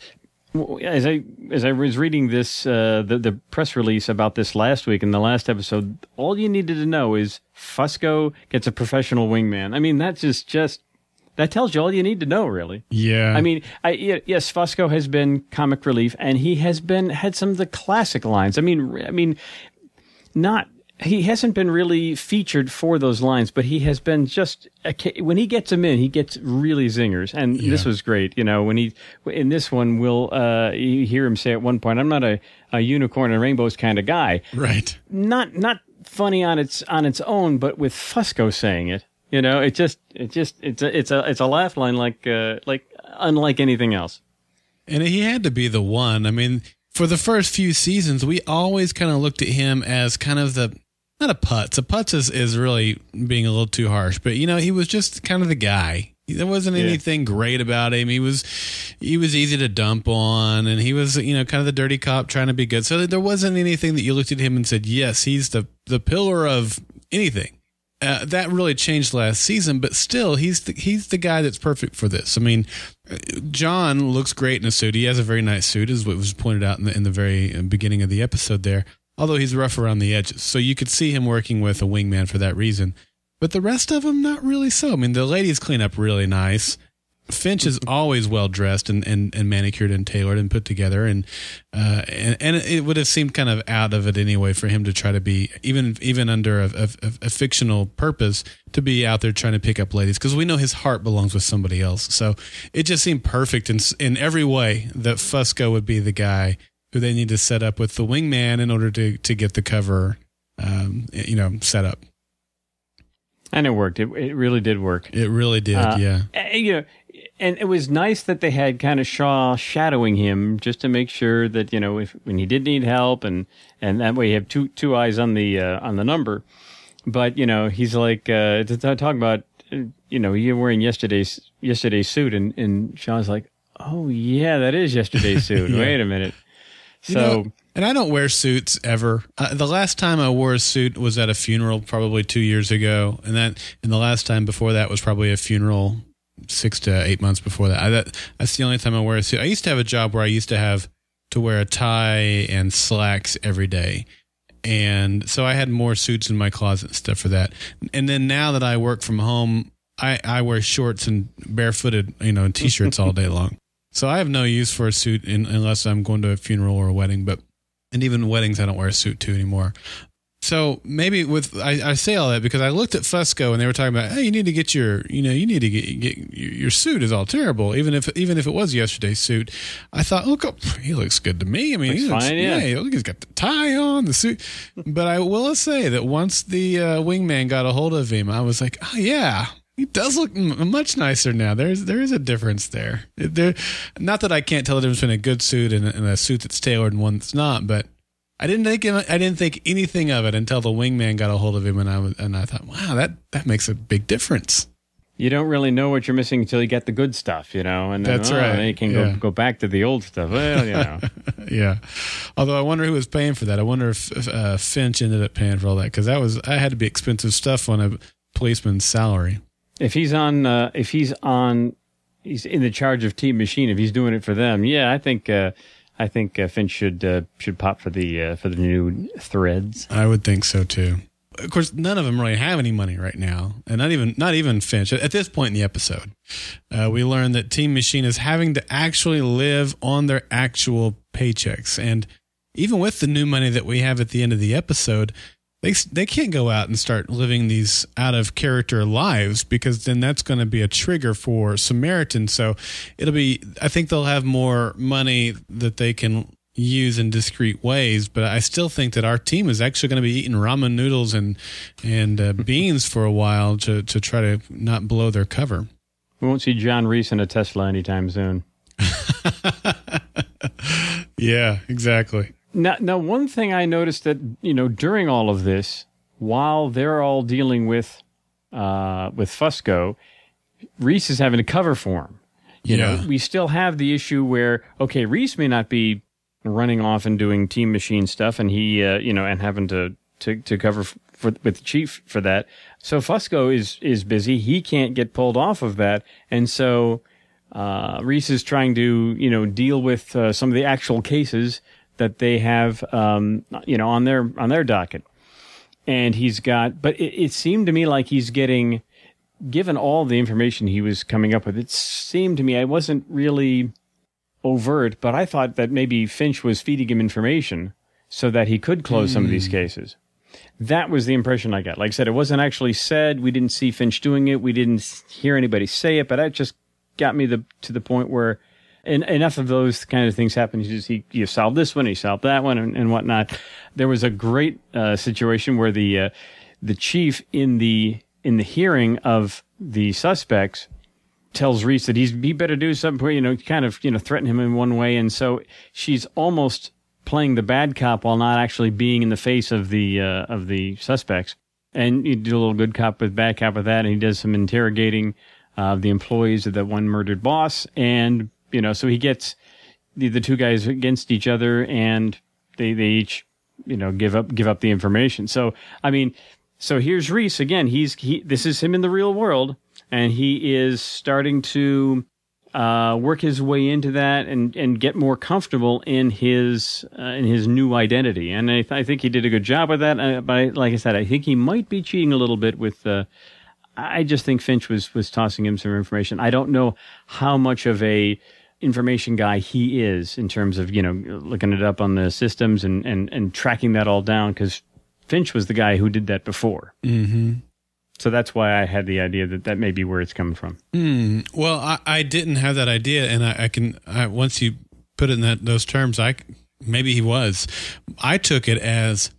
As I as I was reading this uh, the the press release about this last week in the last episode, all you needed to know is Fusco gets a professional wingman. I mean, that's just just that tells you all you need to know, really. Yeah. I mean, I, yes, Fusco has been comic relief, and he has been had some of the classic lines. I mean, I mean, not he hasn't been really featured for those lines, but he has been just when he gets them in, he gets really zingers, and Yeah. this was great. You know, when he in this one, we'll uh, you hear him say at one point, "I'm not a, a unicorn and rainbows kind of guy." right. Not not funny on its on its own, but with Fusco saying it, you know, it just it just it's a it's a it's a laugh line like uh, like unlike anything else. And he had to be the one. I mean, for the first few seasons, we always kind of looked at him as kind of the not a putz. A putz is, is really being a little too harsh, but you know, he was just kind of the guy. There wasn't Yeah. anything great about him. He was he was easy to dump on, and he was you know kind of the dirty cop trying to be good. So there wasn't anything that you looked at him and said, "Yes, he's the the pillar of anything." Uh, that really changed last season, but still, he's the, he's the guy that's perfect for this. I mean, John looks great in a suit. He has a very nice suit, as was pointed out in the in the very beginning of the episode there. Although he's rough around the edges, so you could see him working with a wingman for that reason. But the rest of them, not really so. I mean, the ladies clean up really nice. Finch is always well dressed and, and, and manicured and tailored and put together, and, uh, and and it would have seemed kind of out of it anyway for him to try to be even even under a, a, a fictional purpose to be out there trying to pick up ladies because we know his heart belongs with somebody else. So it just seemed perfect in in every way that Fusco would be the guy who they need to set up with the wingman in order to to get the cover, um, you know, set up. And it worked. It, it really did work. It really did. Uh, yeah. You know, and it was nice that they had kind of Shaw shadowing him just to make sure that you know if when he did need help and and that way you have two two eyes on the uh, on the number. But you know he's like uh, talking about you know you're wearing yesterday's yesterday's suit and and Shaw's like oh yeah that is yesterday's suit. yeah. Wait a minute. So. You know, and I don't wear suits ever. Uh, the last time I wore a suit was at a funeral, probably two years ago, and that, and the last time before that was probably a funeral six to eight months before that. I, that. That's the only time I wear a suit. I used to have a job where I used to have to wear a tie and slacks every day. And so I had more suits in my closet and stuff for that. And then now that I work from home, I, I wear shorts and barefooted, you know, t-shirts all day long. So I have no use for a suit in, unless I'm going to a funeral or a wedding. But and even weddings, I don't wear a suit to anymore. So maybe with I, I, say all that because I looked at Fusco and they were talking about hey you need to get your you know you need to get, get your suit is all terrible even if even if it was yesterday's suit I thought look oh, he looks good to me I mean looks he looks, fine, yeah. yeah look, he's got the tie on the suit but I will say that once the uh, wingman got a hold of him I was like oh yeah he does look much nicer now. There's there is a difference there. There, not that I can't tell the difference between a good suit and a, and a suit that's tailored and one that's not, but I didn't think I didn't think anything of it until the wingman got a hold of him, and I was, and I thought, wow, that that makes a big difference. You don't really know what you're missing until you get the good stuff, you know. And then, that's oh, right. Then you can yeah. go go back to the old stuff. Well, you know. yeah. Although I wonder who was paying for that. I wonder if, if uh, Finch ended up paying for all that because that was I had to be expensive stuff on a policeman's salary. If he's on, uh, if he's on, he's in the charge of Team Machine. If he's doing it for them, yeah, I think. Uh, I think uh, Finch should uh, should pop for the uh, for the new threads. I would think so too. Of course, none of them really have any money right now, and not even not even Finch. At this point in the episode, uh, we learn that Team Machine is having to actually live on their actual paychecks, and even with the new money that we have at the end of the episode, they they can't go out and start living these out of character lives because then that's going to be a trigger for Samaritan. So it'll be I think they'll have more money that they can use in discreet ways, but I still think that our team is actually going to be eating ramen noodles and and uh, beans for a while to to try to not blow their cover. We won't see John Reese in a Tesla anytime soon. yeah, exactly. Now, now, one thing I noticed that you know during all of this, while they're all dealing with uh, with Fusco, Reese is having to cover for him. You yeah. know, we still have the issue where okay, Reese may not be running off and doing team machine stuff, and he uh, you know and having to to to cover for with the chief for that. So Fusco is is busy. He can't get pulled off of that, and so uh, Reese is trying to you know deal with uh, some of the actual cases that they have, um, you know, on their on their docket. And he's got, but it, it seemed to me like he's getting, given all the information he was coming up with, it seemed to me I wasn't really overt, but I thought that maybe Finch was feeding him information so that he could close mm. some of these hmm. cases. That was the impression I got. Like I said, it wasn't actually said. We didn't see Finch doing it. We didn't hear anybody say it, but that just got me the, to the point where and enough of those kind of things happen. You just he you solve this one, he solved that one, and, and whatnot. There was a great uh, situation where the uh, the chief in the in the hearing of the suspects tells Reese that he's he better do something, you know, kind of you know threaten him in one way, and so she's almost playing the bad cop while not actually being in the face of the uh, of the suspects. And you do a little good cop with bad cop with that, and he does some interrogating of the employees of that one murdered boss, and you know, so he gets the, the two guys against each other and they, they each, you know, give up, give up the information. So, I mean, so here's Reese again. He's he. This is him in the real world, and he is starting to uh, work his way into that and and get more comfortable in his uh, in his new identity. And I, th- I think he did a good job with that. Uh, but I, like I said, I think he might be cheating a little bit with. Uh, I just think Finch was was tossing him some information. I don't know how much of a information guy he is in terms of you know looking it up on the systems and and and tracking that all down because Finch was the guy who did that before. Mm-hmm. So that's why I had the idea that that may be where it's coming from. Mm. Well, I, I didn't have that idea, and I, I can I, once you put it in that those terms, I maybe he was. I took it as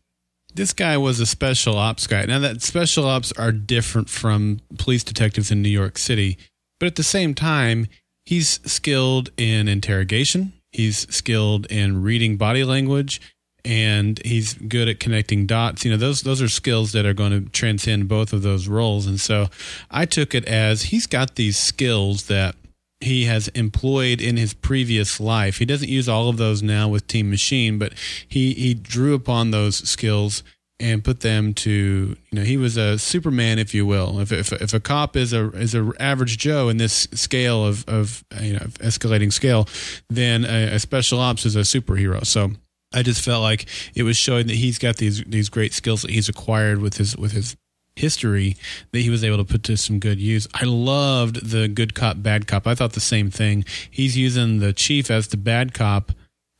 this guy was a special ops guy. Now that special ops are different from police detectives in New York City, but at the same time, he's skilled in interrogation. He's skilled in reading body language and he's good at connecting dots. You know, those those are skills that are going to transcend both of those roles. And so I took it as he's got these skills that he has employed in his previous life. He doesn't use all of those now with Team Machine, but he he drew upon those skills and put them to you know he was a superman if you will if if, if a cop is a is a average joe in this scale of of you know escalating scale then a, a special ops is a superhero so I just felt like it was showing that he's got these these great skills that he's acquired with his with his history that he was able to put to some good use. I loved the good cop bad cop. I thought the same thing. He's using the chief as the bad cop.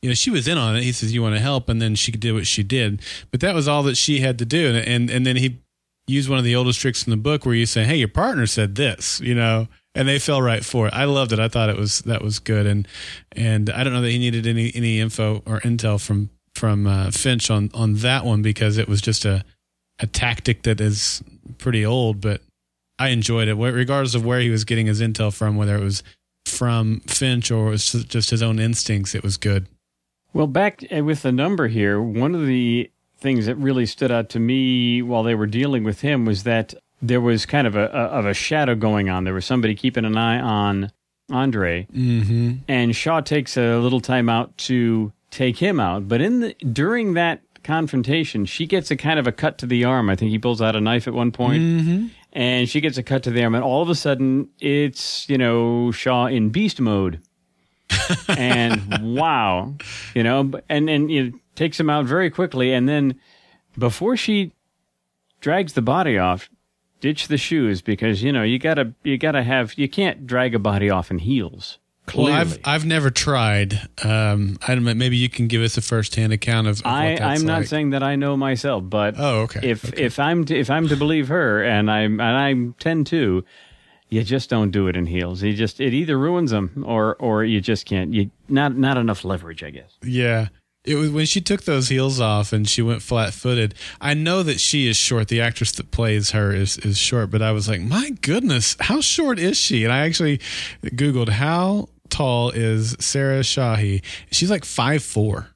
You know, she was in on it. He says, "You want to help," and then she did what she did. But that was all that she had to do. And and, and then he used one of the oldest tricks in the book where you say, "Hey, your partner said this," you know, and they fell right for it. I loved it. I thought it was that was good, and and I don't know that he needed any any info or intel from from uh, Finch on on that one because it was just a a tactic that is pretty old, but I enjoyed it regardless of where he was getting his intel from, whether it was from Finch or it was just his own instincts. It was good. Well, back uh, with the number here, one of the things that really stood out to me while they were dealing with him was that there was kind of a, a, of a shadow going on. There was somebody keeping an eye on Andre, mm-hmm. and Shaw takes a little time out to take him out. But in the during that confrontation, she gets a kind of a cut to the arm. I think he pulls out a knife at one point, mm-hmm. and she gets a cut to the arm, and all of a sudden, it's you know Shaw in beast mode. And wow, you know, and and it takes him out very quickly, and then before she drags the body off, ditch the shoes because you know you gotta you gotta have you can't drag a body off in heels. Clearly. Well, I've I've never tried. Um, I don't. Maybe you can give us a firsthand account of. of I I'm not like. saying that I know myself, but oh, okay. If okay. if I'm to, if I'm to believe her, and I'm and I tend to, you just don't do it in heels. You just it either ruins them or or you just can't. You not not enough leverage, I guess. Yeah it was when she took those heels off and she went flat footed. I know that she is short. The actress that plays her is is short, but I was like, my goodness, how short is she? And I actually googled how tall is Sarah Shahi. She's like five four.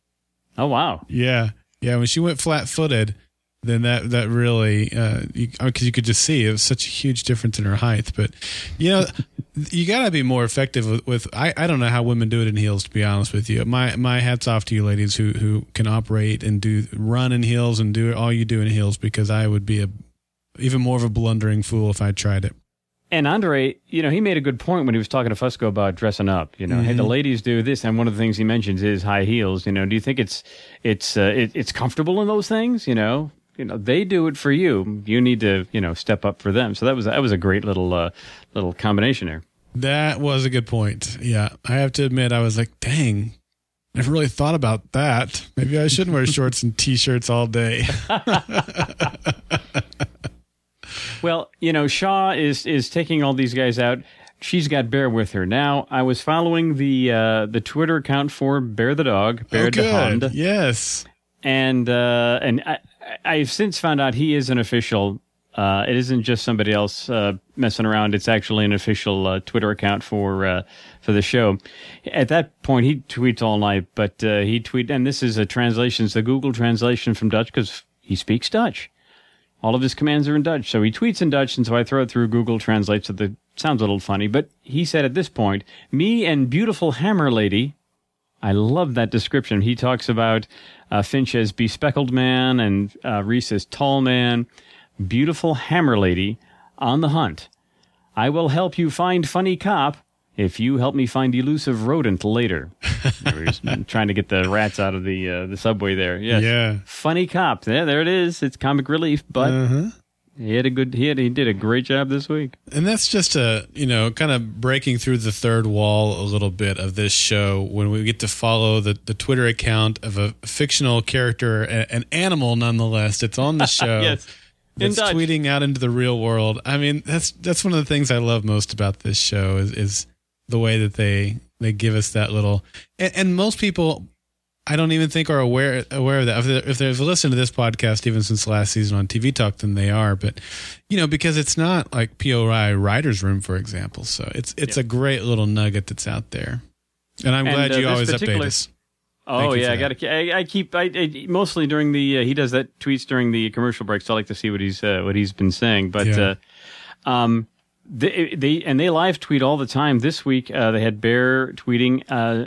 Oh wow. Yeah, yeah. When she went flat footed, then that that really because uh, you, you, could just see it was such a huge difference in her height. But you know, you got to be more effective with, with. I, I don't know how women do it in heels. To be honest with you, my my hats off to you ladies who who can operate and do run in heels and do all you do in heels because I would be a even more of a blundering fool if I tried it. And Andre, you know, he made a good point when he was talking to Fusco about dressing up. You know, mm-hmm. hey, the mm-hmm. ladies do this, and one of the things he mentions is high heels. You know, do you think it's it's uh, it, it's comfortable in those things? You know, you know they do it for you. You need to you know step up for them. So that was that was a great little uh, little combination there. That was a good point. Yeah, I have to admit, I was like, dang, never really thought about that. Maybe I shouldn't wear shorts and t-shirts all day. well, you know, Shaw is is taking all these guys out. She's got Bear with her now. I was following the uh, the Twitter account for Bear the dog, Bear oh, the Honda. Yes, and uh, and I, I've since found out he is an official. Uh, it isn't just somebody else uh, messing around. It's actually an official uh, Twitter account for uh, for the show. At that point, he tweets all night, but uh, he tweet, and this is a translation, it's a Google translation from Dutch because he speaks Dutch. All of his commands are in Dutch, so he tweets in Dutch, and so I throw it through Google Translate. So the sounds a little funny, but he said at this point, "Me and beautiful hammer lady." I love that description. He talks about uh, Finch as bespeckled man and uh, Reese as tall man. beautiful hammer lady on the hunt. I will help you find funny cop if you help me find elusive rodent later. We're trying to get the rats out of the uh, the subway there. Yes. Yeah. Funny cop. There, there it is. It's comic relief, but Uh-huh. He had a good. He had, he did a great job this week. And that's just a, you know, kind of breaking through the third wall a little bit of this show when we get to follow the, the Twitter account of a fictional character, an animal nonetheless, It's on the show. Yes. Dutch. tweeting out into the real world. I mean, that's that's one of the things I love most about this show is, is the way that they they give us that little. And, and most people, I don't even think are aware aware of that. If, they, if they've listened to this podcast even since last season on TV Talk, then they are. But you know, because it's not like POI Writers Room, for example. So it's it's a great little nugget that's out there. And I'm And, glad uh, you always update us. Oh yeah, I got to. I, I keep. I, I mostly during the. Uh, he does that tweets during the commercial breaks. So I like to see what he's uh, what he's been saying. But Yeah. uh, um, they they and they live tweet all the time. This week uh, they had Bear tweeting. Uh,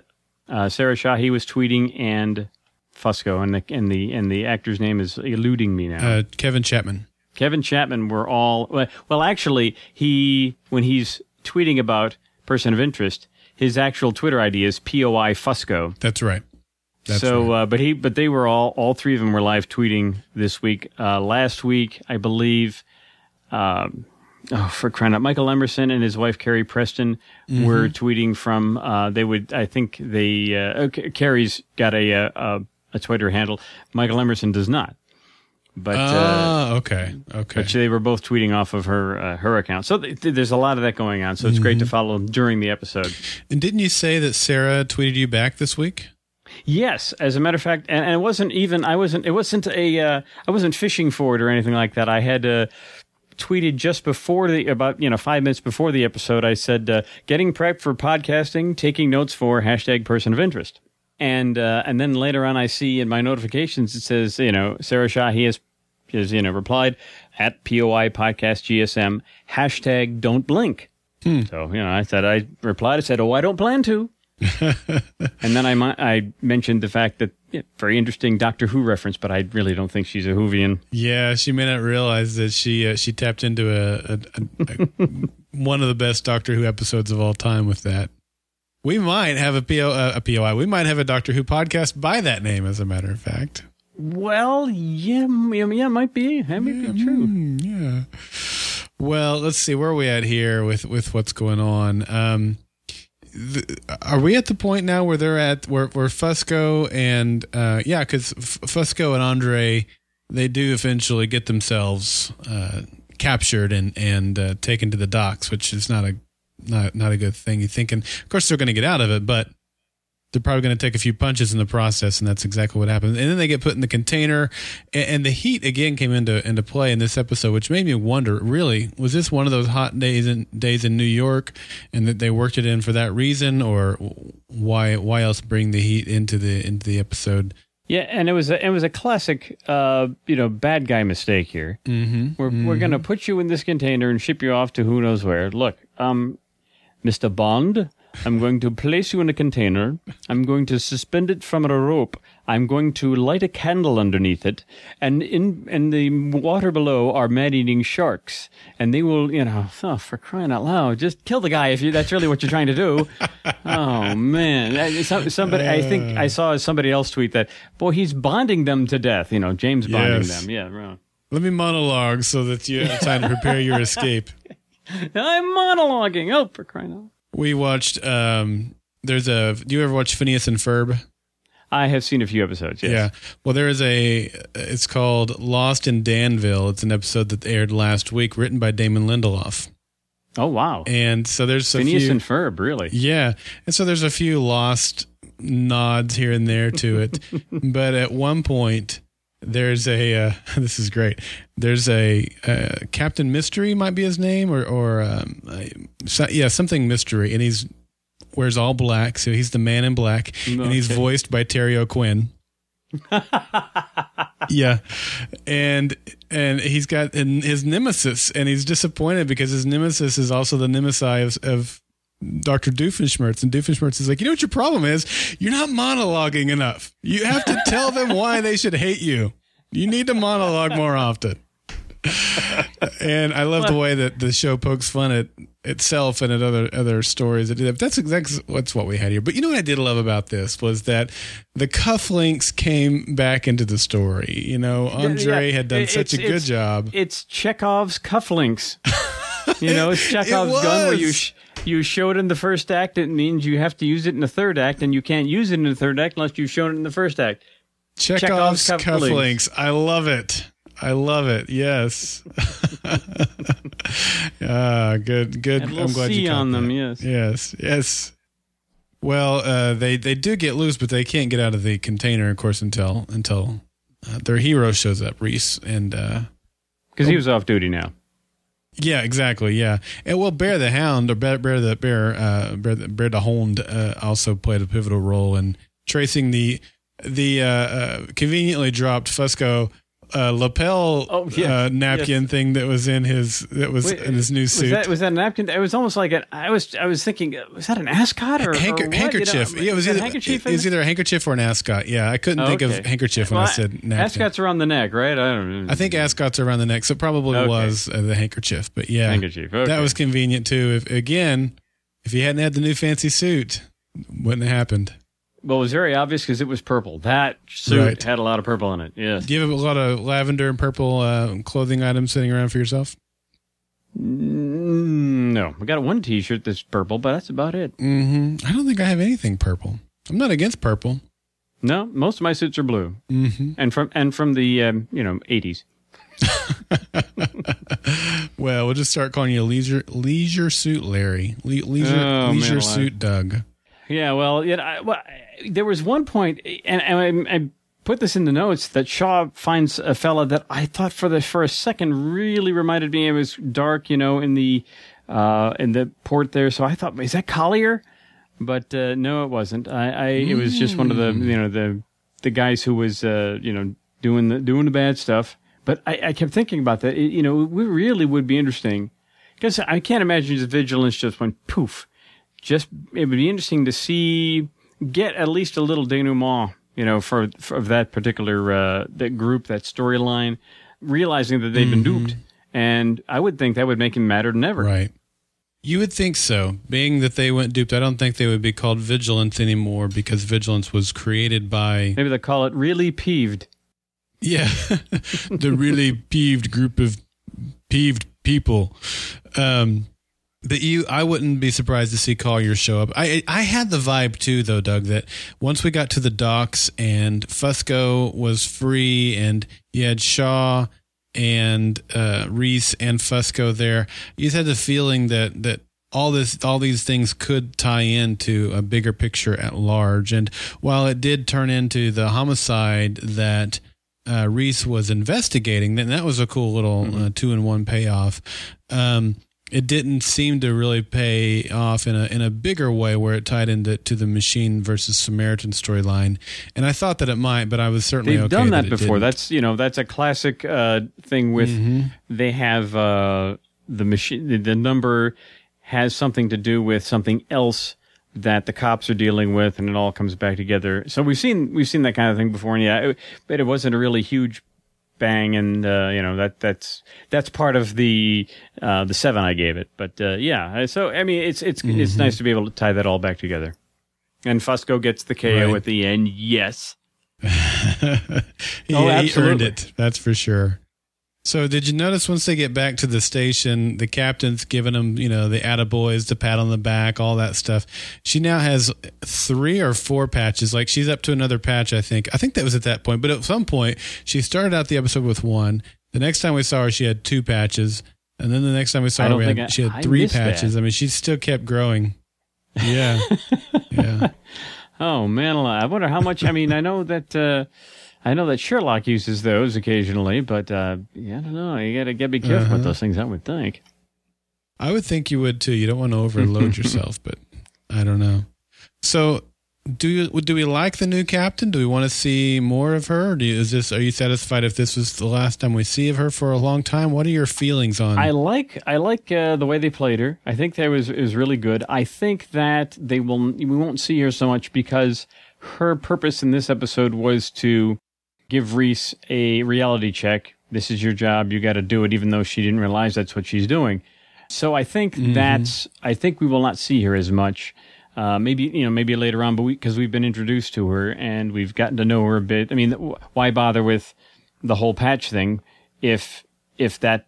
uh, Sarah Shahi was tweeting and Fusco and the and the and the actor's name is eluding me now. Uh, Kevin Chapman. Kevin Chapman were all well, actually he when he's tweeting about person of interest his actual Twitter ID is POI Fusco. That's right. That's so, right. uh, but he, but they were all, all three of them were live tweeting this week. Uh, last week, I believe, um, oh, for crying out, Michael Emerson and his wife Carrie Preston Mm-hmm. were tweeting from. Uh, they would, I think, they uh, okay, Carrie's got a, uh, a a Twitter handle. Michael Emerson does not. But uh, Ah, okay, okay. but they were both tweeting off of her uh, her account. So th- th- there's a lot of that going on. So it's Mm-hmm. great to follow during the episode. And didn't you say that Sarah tweeted you back this week? Yes, as a matter of fact, and, and it wasn't even I wasn't it wasn't a uh, I wasn't fishing for it or anything like that. I had uh, tweeted just before the about you know five minutes before the episode. I said uh, getting prepped for podcasting, taking notes for hashtag person of interest, and uh, and then later on I see in my notifications it says you know Sarah Shahi has has you know replied at POI podcast GSM hashtag don't blink. So you know I said I replied I said oh I don't plan to. And then I I mentioned the fact that yeah, very interesting Doctor Who reference, but I really don't think she's a Whovian. Yeah, she may not realize that she uh, she tapped into a, a, a, one of the best Doctor Who episodes of all time with that. We might have a PO uh, a POI. We might have a Doctor Who podcast by that name, as a matter of fact. Well, yeah, yeah, yeah, might be. That might be true. Hmm, yeah. Well, let's see where are we at here with with what's going on. Um, are we at the point now where they're at where where Fusco and uh, yeah, because Fusco and Andre they do eventually get themselves uh, captured and and uh, taken to the docks, which is not a not not a good thing. You thinking, of course, they're going to get out of it, but they're probably going to take a few punches in the process, and that's exactly what happens. And then they get put in the container, and, and the heat again came into into play in this episode, which made me wonder: really, was this one of those hot days in days in New York, and that they worked it in for that reason, or why why else bring the heat into the into the episode? Yeah, and it was a, it was a classic, uh, you know, bad guy mistake here. Mm-hmm. We're we're gonna put you in this container and ship you off to who knows where. Look, um, Mister Bond, I'm going to place you in a container. I'm going to suspend it from a rope. I'm going to light a candle underneath it, and in in the water below are man-eating sharks, and they will, you know, oh, for crying out loud, just kill the guy if you. That's really what you're trying to do. oh man, Uh, some- somebody. I think I saw somebody else tweet that. Boy, he's bonding them to death. You know, James bonding Yes. them. Yeah, right. Let me monologue so that you have time to prepare your escape. I'm monologuing. Oh, for crying out! We watched. Um, there's a. Do you ever watch Phineas and Ferb? I have seen a few episodes. Yes. Yeah. Well, there is a. It's called Lost in Danville. It's an episode that aired last week, written by Damon Lindelof. Oh wow. And so there's a Phineas few. and Ferb, really? yeah, and so there's a few lost nods here and there to it, but at one point. There's a uh, this is great. There's a uh, Captain Mystery might be his name or or um, uh, yeah something mystery, and he's wears all black, so he's the man in black, and he's voiced by Terry O'Quinn. yeah, and and he's got and his nemesis, and he's disappointed because his nemesis is also the nemesis of, of Dr. Doofenshmirtz, and Doofenshmirtz is like, you know what your problem is? You're not monologuing enough. You have to tell them why they should hate you. You need to monologue more often. and I love the way that the show pokes fun at itself and at other other stories that do that. That's exactly what's what we had here. But you know what I did love about this was that the cufflinks came back into the story. You know, Andre Yeah, had done it- such a good job. It's Chekhov's cufflinks. You know, it's Chekhov's gun where you sh- you show it in the first act. It means you have to use it in the third act, and you can't use it in the third act unless you've shown it in the first act. Chekhov's Chekhov's cufflinks. I love it. I love it. Yes. ah, good, good. And I'm glad C you caught on them, that. yes. Yes. Yes. Well, uh, they they do get loose, but they can't get out of the container, of course, until until uh, their hero shows up, Reese, and uh, Because he was off duty now. Yeah, exactly, yeah, and well, Bear the Hound or Bear, Bear the Bear, uh, Bear, the, Bear the Hound uh, also played a pivotal role in tracing the the uh, uh, conveniently dropped Fusco uh, lapel Oh, yes, uh, napkin thing that was in his that was Wait, in his new Was suit. that was that a napkin? It was almost like a. I was I was thinking, uh, was that an ascot or, Hanker- or what? You know, handkerchief. yeah, it was either handkerchief. it was either a handkerchief or an ascot. Yeah, I couldn't Oh, think okay. of handkerchief when Well, I said napkin. ascots around the neck, right? I don't know. I think ascots around the neck, so it probably Okay. was uh, the handkerchief. But yeah, handkerchief. Okay. that was convenient too. If again, if you hadn't had the new fancy suit, wouldn't have happened. Well, it was very obvious because it was purple. That suit Right. had a lot of purple in it. Yes. Do you have a lot of lavender and purple uh, clothing items sitting around for yourself? Mm, no, I got one T-shirt that's purple, but that's about it. hmm I don't think I have anything purple. I'm not against purple. No, most of my suits are blue, hmm and from and from the um, you know eighties. Well, we'll just start calling you leisure leisure suit Larry, Le- leisure Oh, leisure alive. suit Doug. Yeah, well, yeah, I, well, I- there was one point, and, and I, I put this in the notes that Shaw finds a fella that I thought for the for a second really reminded me. It was dark, you know, in the uh, in the port there. So I thought, is that Collier? But uh, no, it wasn't. I, I it was just one of the you know the the guys who was uh, you know doing the doing the bad stuff. But I, I kept thinking about that. It, you know, it really would be interesting because I can't imagine the vigilance just went poof just it would be interesting to see get at least a little denouement you know for, for of that particular uh that group that storyline realizing that they've been duped and i would think that would make him madder than ever Right. You would think so. Being that they went duped, I don't think they would be called Vigilance anymore because Vigilance was created by maybe they'll call it really peeved yeah, the really peeved group of peeved people. Um, but you, I wouldn't be surprised to see Collier show up. I I had the vibe too, though, Doug, that once we got to the docks and Fusco was free, and you had Shaw and uh, Reese and Fusco there, you just had the feeling that that all this all these things could tie into a bigger picture at large. And while it did turn into the homicide that uh, Reese was investigating, then that was a cool little uh, two in one payoff. Um, it didn't seem to really pay off in a in a bigger way where it tied into to the machine versus Samaritan storyline, and I thought that it might, but I was certainly they've okay done that it before didn't. that's you know that's a classic uh thing with Mm-hmm. they have uh the machine the, the number has something to do with something else that the cops are dealing with and it all comes back together so we've seen we've seen that kind of thing before and yeah it, but it wasn't a really huge bang and uh, you know that that's that's part of the uh, the seven I gave it. But uh, yeah, so I mean it's it's Mm-hmm. it's nice to be able to tie that all back together. And Fusco gets the KO Right. at the end. Yes. yeah, Oh, he earned absolutely. it. That's for sure. So, did you notice once they get back to the station, the captain's giving them, you know, the attaboys, the pat on the back, all that stuff. She now has three or four patches. Like she's up to another patch, I think. I think that was at that point. But at some point, she started out the episode with one. The next time we saw her, she had two patches. And then the next time we saw her, we had, I- she had I three that. patches. I mean, she still kept growing. Yeah. yeah. Oh man, alive. I wonder how much. I mean, I know that uh, I know that Sherlock uses those occasionally, but uh, yeah, I don't know. You got to get be careful Uh-huh. with those things. I would think. I would think you would too. You don't want to overload yourself, but I don't know. So, do you do we like the new captain? Do we want to see more of her? You, is this? Are you satisfied if this was the last time we see of her for a long time? What are your feelings on? I like I like uh, the way they played her. I think that was is really good. I think that they will we won't see her so much because her purpose in this episode was to give Reese a reality check This is your job. You got to do it, even though she didn't realize that's what she's doing. So I think mm-hmm. that's. I think we will not see her as much. Uh, maybe you know, maybe later on, but because we, have been introduced to her and we've gotten to know her a bit. I mean, why bother with the whole patch thing if if that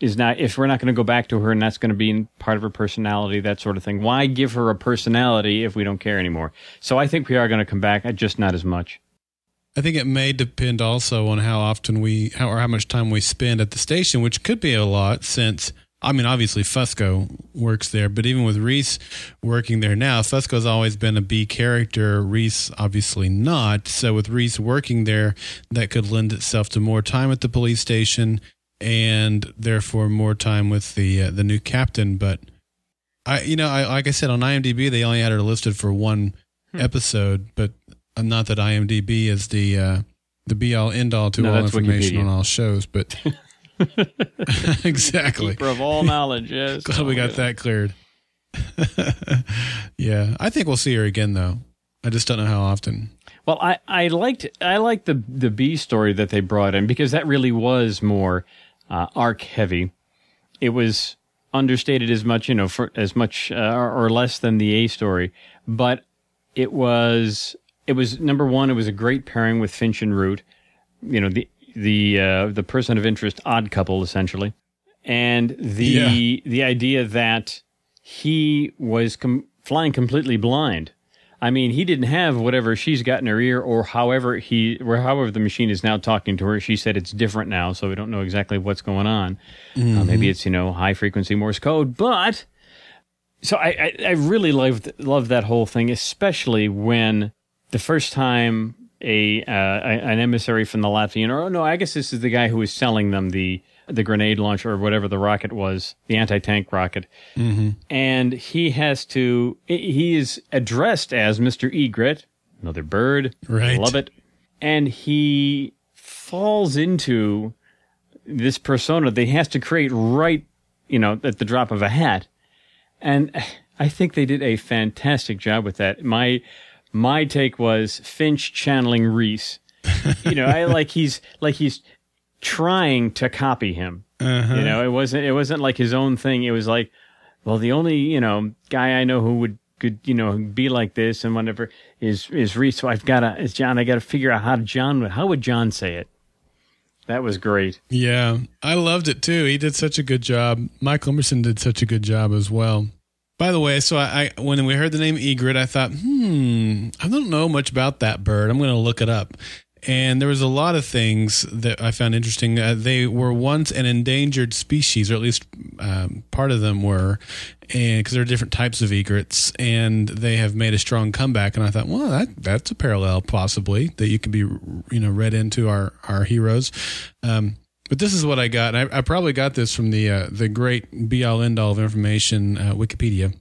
is not if we're not going to go back to her and that's going to be part of her personality that sort of thing why give her a personality if we don't care anymore so i think we are going to come back just not as much i think it may depend also on how often we how or how much time we spend at the station which could be a lot since I mean, obviously Fusco works there, but even with Reese working there now, Fusco's always been a B character. Reese obviously not. So with Reese working there, that could lend itself to more time at the police station and therefore more time with the uh, the new captain. But I, you know, I, like I said on IMDb, they only had her listed for one hmm. episode, but not that IMDb is the uh, the be all end all to no, all information Wikipedia. on all shows, but exactly Keeper of all knowledge. Yes, glad we got that cleared. yeah, I think we'll see her again though. I just don't know how often. Well, I, I liked I liked the the B story that they brought in because that really was more uh, arc heavy. It was understated as much, you know, for as much uh, or less than the A story, but it was it was number one. It was a great pairing with Finch and Root. You know the the uh, the person of interest odd couple essentially, and the yeah. the idea that he was com- flying completely blind I mean, he didn't have whatever she's got in her ear, or however he, or however the machine is now talking to her. She said it's different now, so we don't know exactly what's going on. Mm-hmm. Uh, maybe it's you know high frequency Morse code, but so I, I, I really loved loved that whole thing, especially when the first time a, uh, an emissary from the Latvian, or no, I guess this is the guy who was selling them the the grenade launcher or whatever the rocket was, the anti tank rocket. Mm-hmm. And he has to, he is addressed as Mr. Egret, another bird. Right. Love it. And he falls into this persona that he has to create right, you know, at the drop of a hat. And I think they did a fantastic job with that. My, my take was Finch channeling Reese. you know, I like he's like he's trying to copy him. Uh-huh. You know, it wasn't it wasn't like his own thing. It was like, well, the only you know guy I know who would could you know be like this and whatever is is Reese. So I've got to is John. I got to figure out how John would how would John say it. That was great. Yeah, I loved it too. He did such a good job. Michael Emerson did such a good job as well. By the way, so I, I when we heard the name Egret, I thought, hmm, I don't know much about that bird. I'm going to look it up and there was a lot of things that I found interesting. Uh, they were once an endangered species, or at least um, part of them were, and because there are different types of egrets, and they have made a strong comeback. And I thought, well, that that's a parallel possibly that you could be, you know, read into our our heroes. Um, but this is what I got. I, I, probably got this from the uh, the great be all end all of information uh, Wikipedia.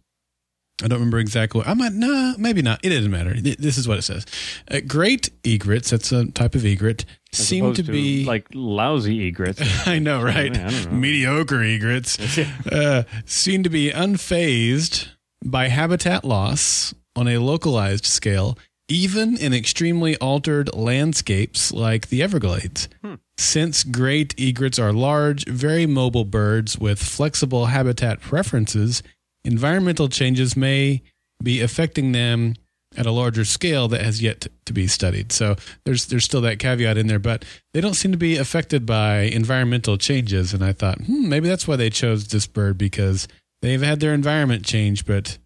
I don't remember exactly. I might no, maybe not. It doesn't matter. This is what it says. Uh, great egrets. That's a type of egret. As seem to, to, be like lousy egrets. I know, right? I know. Mediocre egrets uh, seem to be unfazed by habitat loss on a localized scale, even in extremely altered landscapes like the Everglades. Hmm. Since great egrets are large, very mobile birds with flexible habitat preferences environmental changes may be affecting them at a larger scale that has yet to be studied. So there's there's still that caveat in there, but they don't seem to be affected by environmental changes. And I thought, hmm, maybe that's why they chose this bird because they've had their environment change, but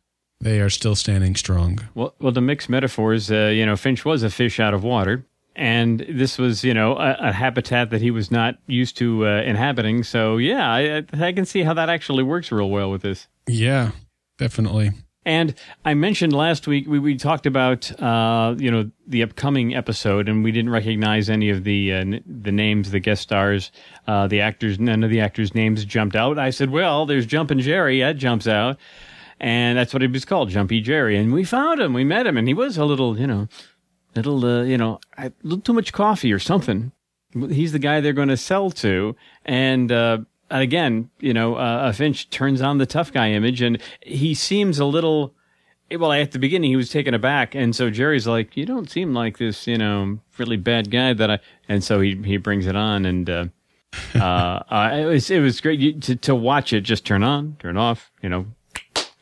they are still standing strong. Well, well, the mixed metaphors, uh, you know, Finch was a fish out of water, and this was, you know, a, a habitat that he was not used to uh, inhabiting. So yeah, I, I can see how that actually works real well with this. Yeah, definitely. And I mentioned last week we, we talked about uh, you know the upcoming episode, and we didn't recognize any of the uh, n- the names, the guest stars, uh, the actors. None of the actors' names jumped out. I said, "Well, there's Jumpin' Jerry. That jumps out." And that's what he was called, Jumpy Jerry. And we found him. We met him, and he was a little, you know, little, uh, you know, a little too much coffee or something. He's the guy they're going to sell to, and uh, again, you know, uh, Finch turns on the tough guy image, and he seems a little. Well, at the beginning, he was taken aback, and so Jerry's like, "You don't seem like this, you know, really bad guy that I." And so he he brings it on, and uh, uh, it was it was great to to watch it just turn on, turn off, you know,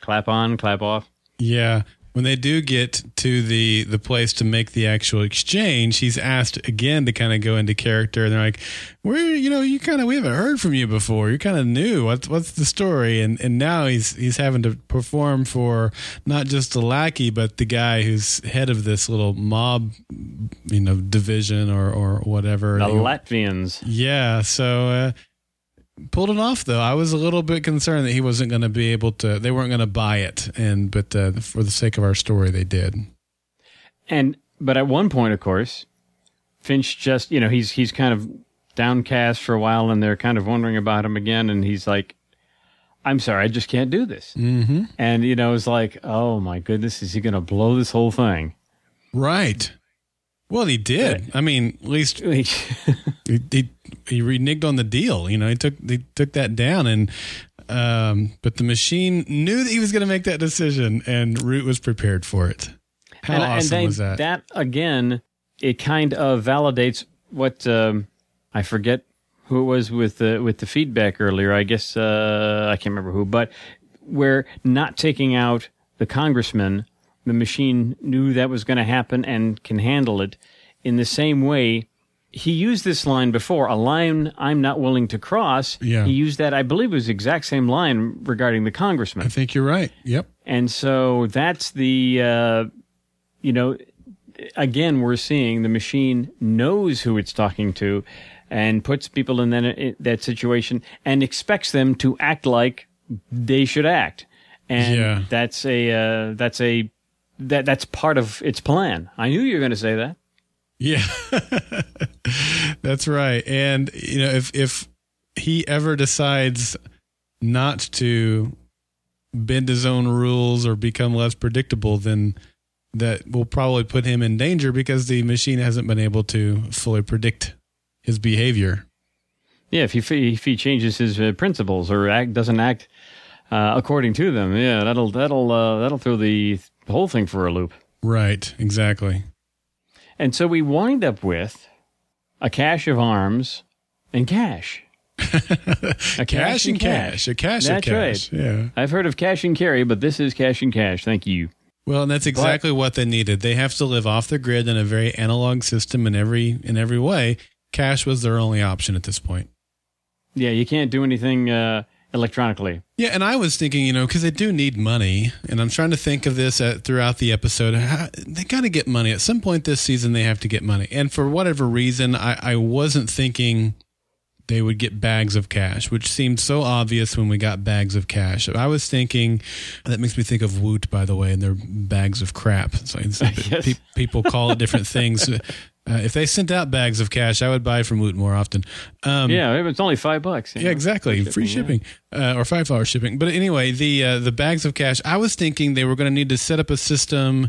clap on, clap off. Yeah. When they do get to the the place to make the actual exchange, he's asked again to kind of go into character, and they're like, "We're you know you kind of we haven't heard from you before. You're kind of new. What's what's the story?" And and now he's he's having to perform for not just the lackey, but the guy who's head of this little mob, you know, division or or whatever. The Latvians. yeah, so uh, pulled it off though. I was a little bit concerned that he wasn't going to be able to. They weren't going to buy it, and but uh, for the sake of our story, they did. And but at one point, of course, Finch just you know he's he's kind of downcast for a while, and they're kind of wondering about him again, and he's like, "I'm sorry, I just can't do this." Mm-hmm. And you know, it's like, "Oh my goodness, is he going to blow this whole thing?" Right. Well, he did. I mean, at least he he, he reneged on the deal. You know, he took he took that down, and um, but the machine knew that he was going to make that decision, and Root was prepared for it. How and, awesome and they, was that? That again, it kind of validates what um, I forget who it was with the with the feedback earlier. I guess uh, I can't remember who, but where not taking out the congressman, the machine knew that was going to happen and can handle it. In the same way, he used this line before, a line I'm not willing to cross. Yeah. He used that, I believe, it was the exact same line regarding the congressman. I think you're right. Yep. And so that's the, uh, you know, again, we're seeing the machine knows who it's talking to and puts people in that, in that situation and expects them to act like they should act. And Yeah. that's a, uh, that's a, that, that's part of its plan. I knew you were going to say that. Yeah, that's right. And you know, if if he ever decides not to bend his own rules or become less predictable, then that will probably put him in danger because the machine hasn't been able to fully predict his behavior. Yeah. If he, if he changes his uh, principles or act, doesn't act, uh, according to them, yeah, that'll, that'll, uh, that'll throw the whole thing for a loop. Right. Exactly. And so we wind up with a cache of arms and cash. A Cash and cash. A cash and That's cash. Yeah. I've heard of cash and carry, but this is cash and cash. Thank you. Well, and that's exactly what they needed. They have to live off the grid in a very analog system in every in every way. Cash was their only option at this point. Yeah, you can't do anything uh, electronically. Yeah, and I was thinking, you know, because they do need money, and I'm trying to think of this at, throughout the episode. How, they got to get money at some point this season. They have to get money, and for whatever reason, I, I wasn't thinking they would get bags of cash, which seemed so obvious when we got bags of cash. I was thinking that makes me think of Woot, by the way, and their bags of crap. So it's- Yes. pe- people call it different things. Uh, if they sent out bags of cash, I would buy from Woot more often. Um, yeah, it's only five bucks. yeah, know. exactly. Free shipping, uh, or five dollars shipping. But anyway, the uh, the bags of cash. I was thinking they were going to need to set up a system,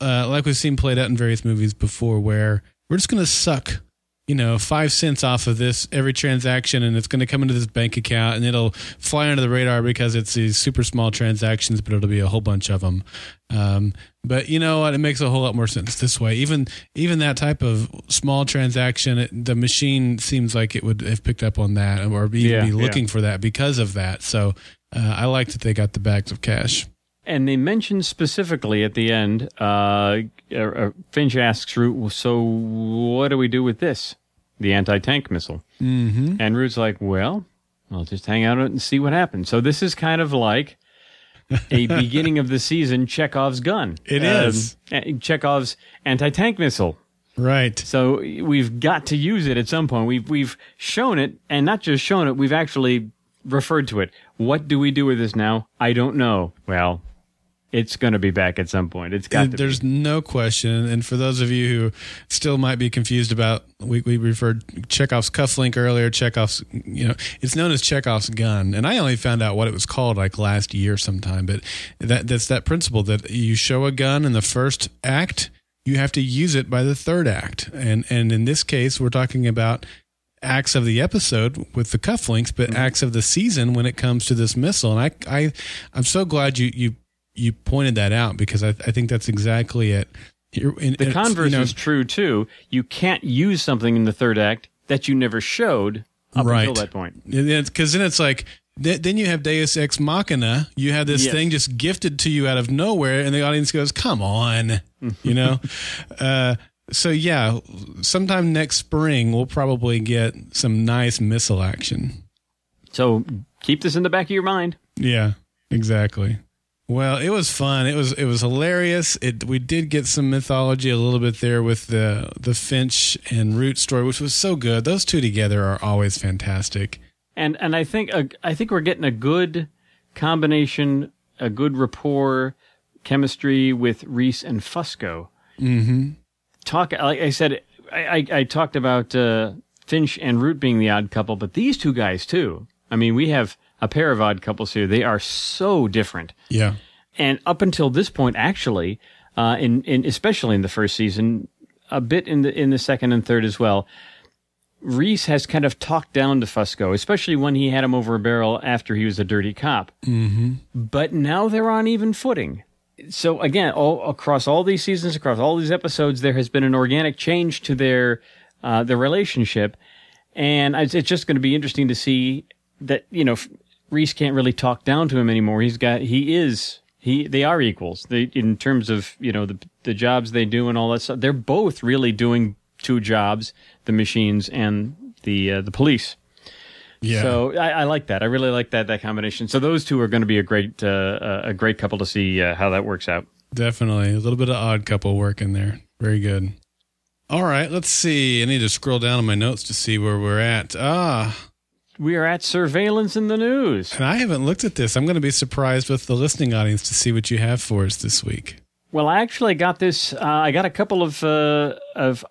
uh, like we've seen played out in various movies before, where we're just going to suck, you know, five cents off of this every transaction, and it's going to come into this bank account, and it'll fly under the radar because it's these super small transactions, but it'll be a whole bunch of them. Um, but you know what? It makes a whole lot more sense this way. Even even that type of small transaction, it, the machine seems like it would have picked up on that, or even Yeah, be yeah. looking for that because of that. So uh, I like that they got the bags of cash. And they mentioned specifically at the end, uh, uh, uh, Finch asks Root, "Well, so what do we do with this? The anti tank missile. Mm-hmm. And Root's like, well, I'll just hang out and see what happens. So this is kind of like a beginning of the season Chekhov's gun. It Um, is. Chekhov's anti tank missile. Right. So we've got to use it at some point. We've we've shown it, and not just shown it. We've actually referred to it. What do we do with this now? I don't know. Well, it's going to be back at some point. It's got. There's be. no question. And for those of you who still might be confused about, we, we referred Chekhov's cufflink earlier. Chekhov's, you know, it's known as Chekhov's gun. And I only found out what it was called like last year sometime. But that that's that principle that you show a gun in the first act, you have to use it by the third act. And and in this case, we're talking about acts of the episode with the cufflinks, but mm-hmm. acts of the season when it comes to this missile. And I, I, I'm so glad you you you pointed that out because I, I think that's exactly it. And The converse you know, is true too. You can't use something in the third act that you never showed up Right. until that point. Because then it's like, th- then you have Deus Ex Machina. You have this Yes. thing just gifted to you out of nowhere, and the audience goes, "Come on," you know. uh, so yeah, sometime next spring we'll probably get some nice missile action. So keep this in the back of your mind. Yeah, exactly. Well, it was fun. It was it was hilarious. It we did get some mythology a little bit there with the the Finch and Root story, which was so good. Those two together are always fantastic. and and I think uh, I think we're getting a good combination, a good rapport, chemistry with Reese and Fusco. Mm-hmm. Talk like I said, I I, I talked about uh, Finch and Root being the odd couple, but these two guys too. I mean, we have a pair of odd couples here. They are so different. Yeah. And up until this point, actually, uh, in, in especially in the first season, a bit in the in the second and third as well, Reese has kind of talked down to Fusco, especially when he had him over a barrel after he was a dirty cop. Mm-hmm. But now they're on even footing. So again, all across all these seasons, across all these episodes, there has been an organic change to their uh, their relationship, and it's it's just going to be interesting to see that you know Reese can't really talk down to him anymore. He's got he is he they are equals. They in terms of you know the the jobs they do and all that stuff. They're both really doing two jobs: the machines and the uh, the police. Yeah. So I, I like that. I really like that that combination. So those two are going to be a great uh, a great couple to see uh, how that works out. Definitely. A little bit of odd couple work in there. Very good. All right, let's see. I need to scroll down in my notes to see where we're at. Ah, We are at surveillance in the news. and I haven't looked at this. I'm going to be surprised with the listening audience to see what you have for us this week. Well, I actually got this. Uh, I got a couple of uh, of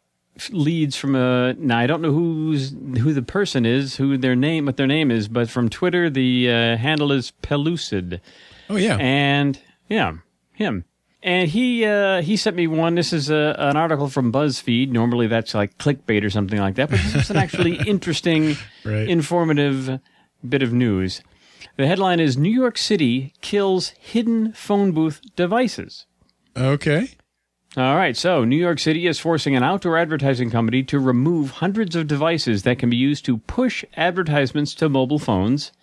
leads from a. Now I don't know who's who the person is, who their name, what their name is, but from Twitter, the uh, handle is Pellucid. Oh yeah. and yeah, him. And he uh, he sent me one. This is a, an article from BuzzFeed. Normally that's like clickbait or something like that, but this is an actually interesting, Right. informative bit of news. The headline is New York City kills hidden phone booth devices. okay. All right, so New York City is forcing an outdoor advertising company to remove hundreds of devices that can be used to push advertisements to mobile phones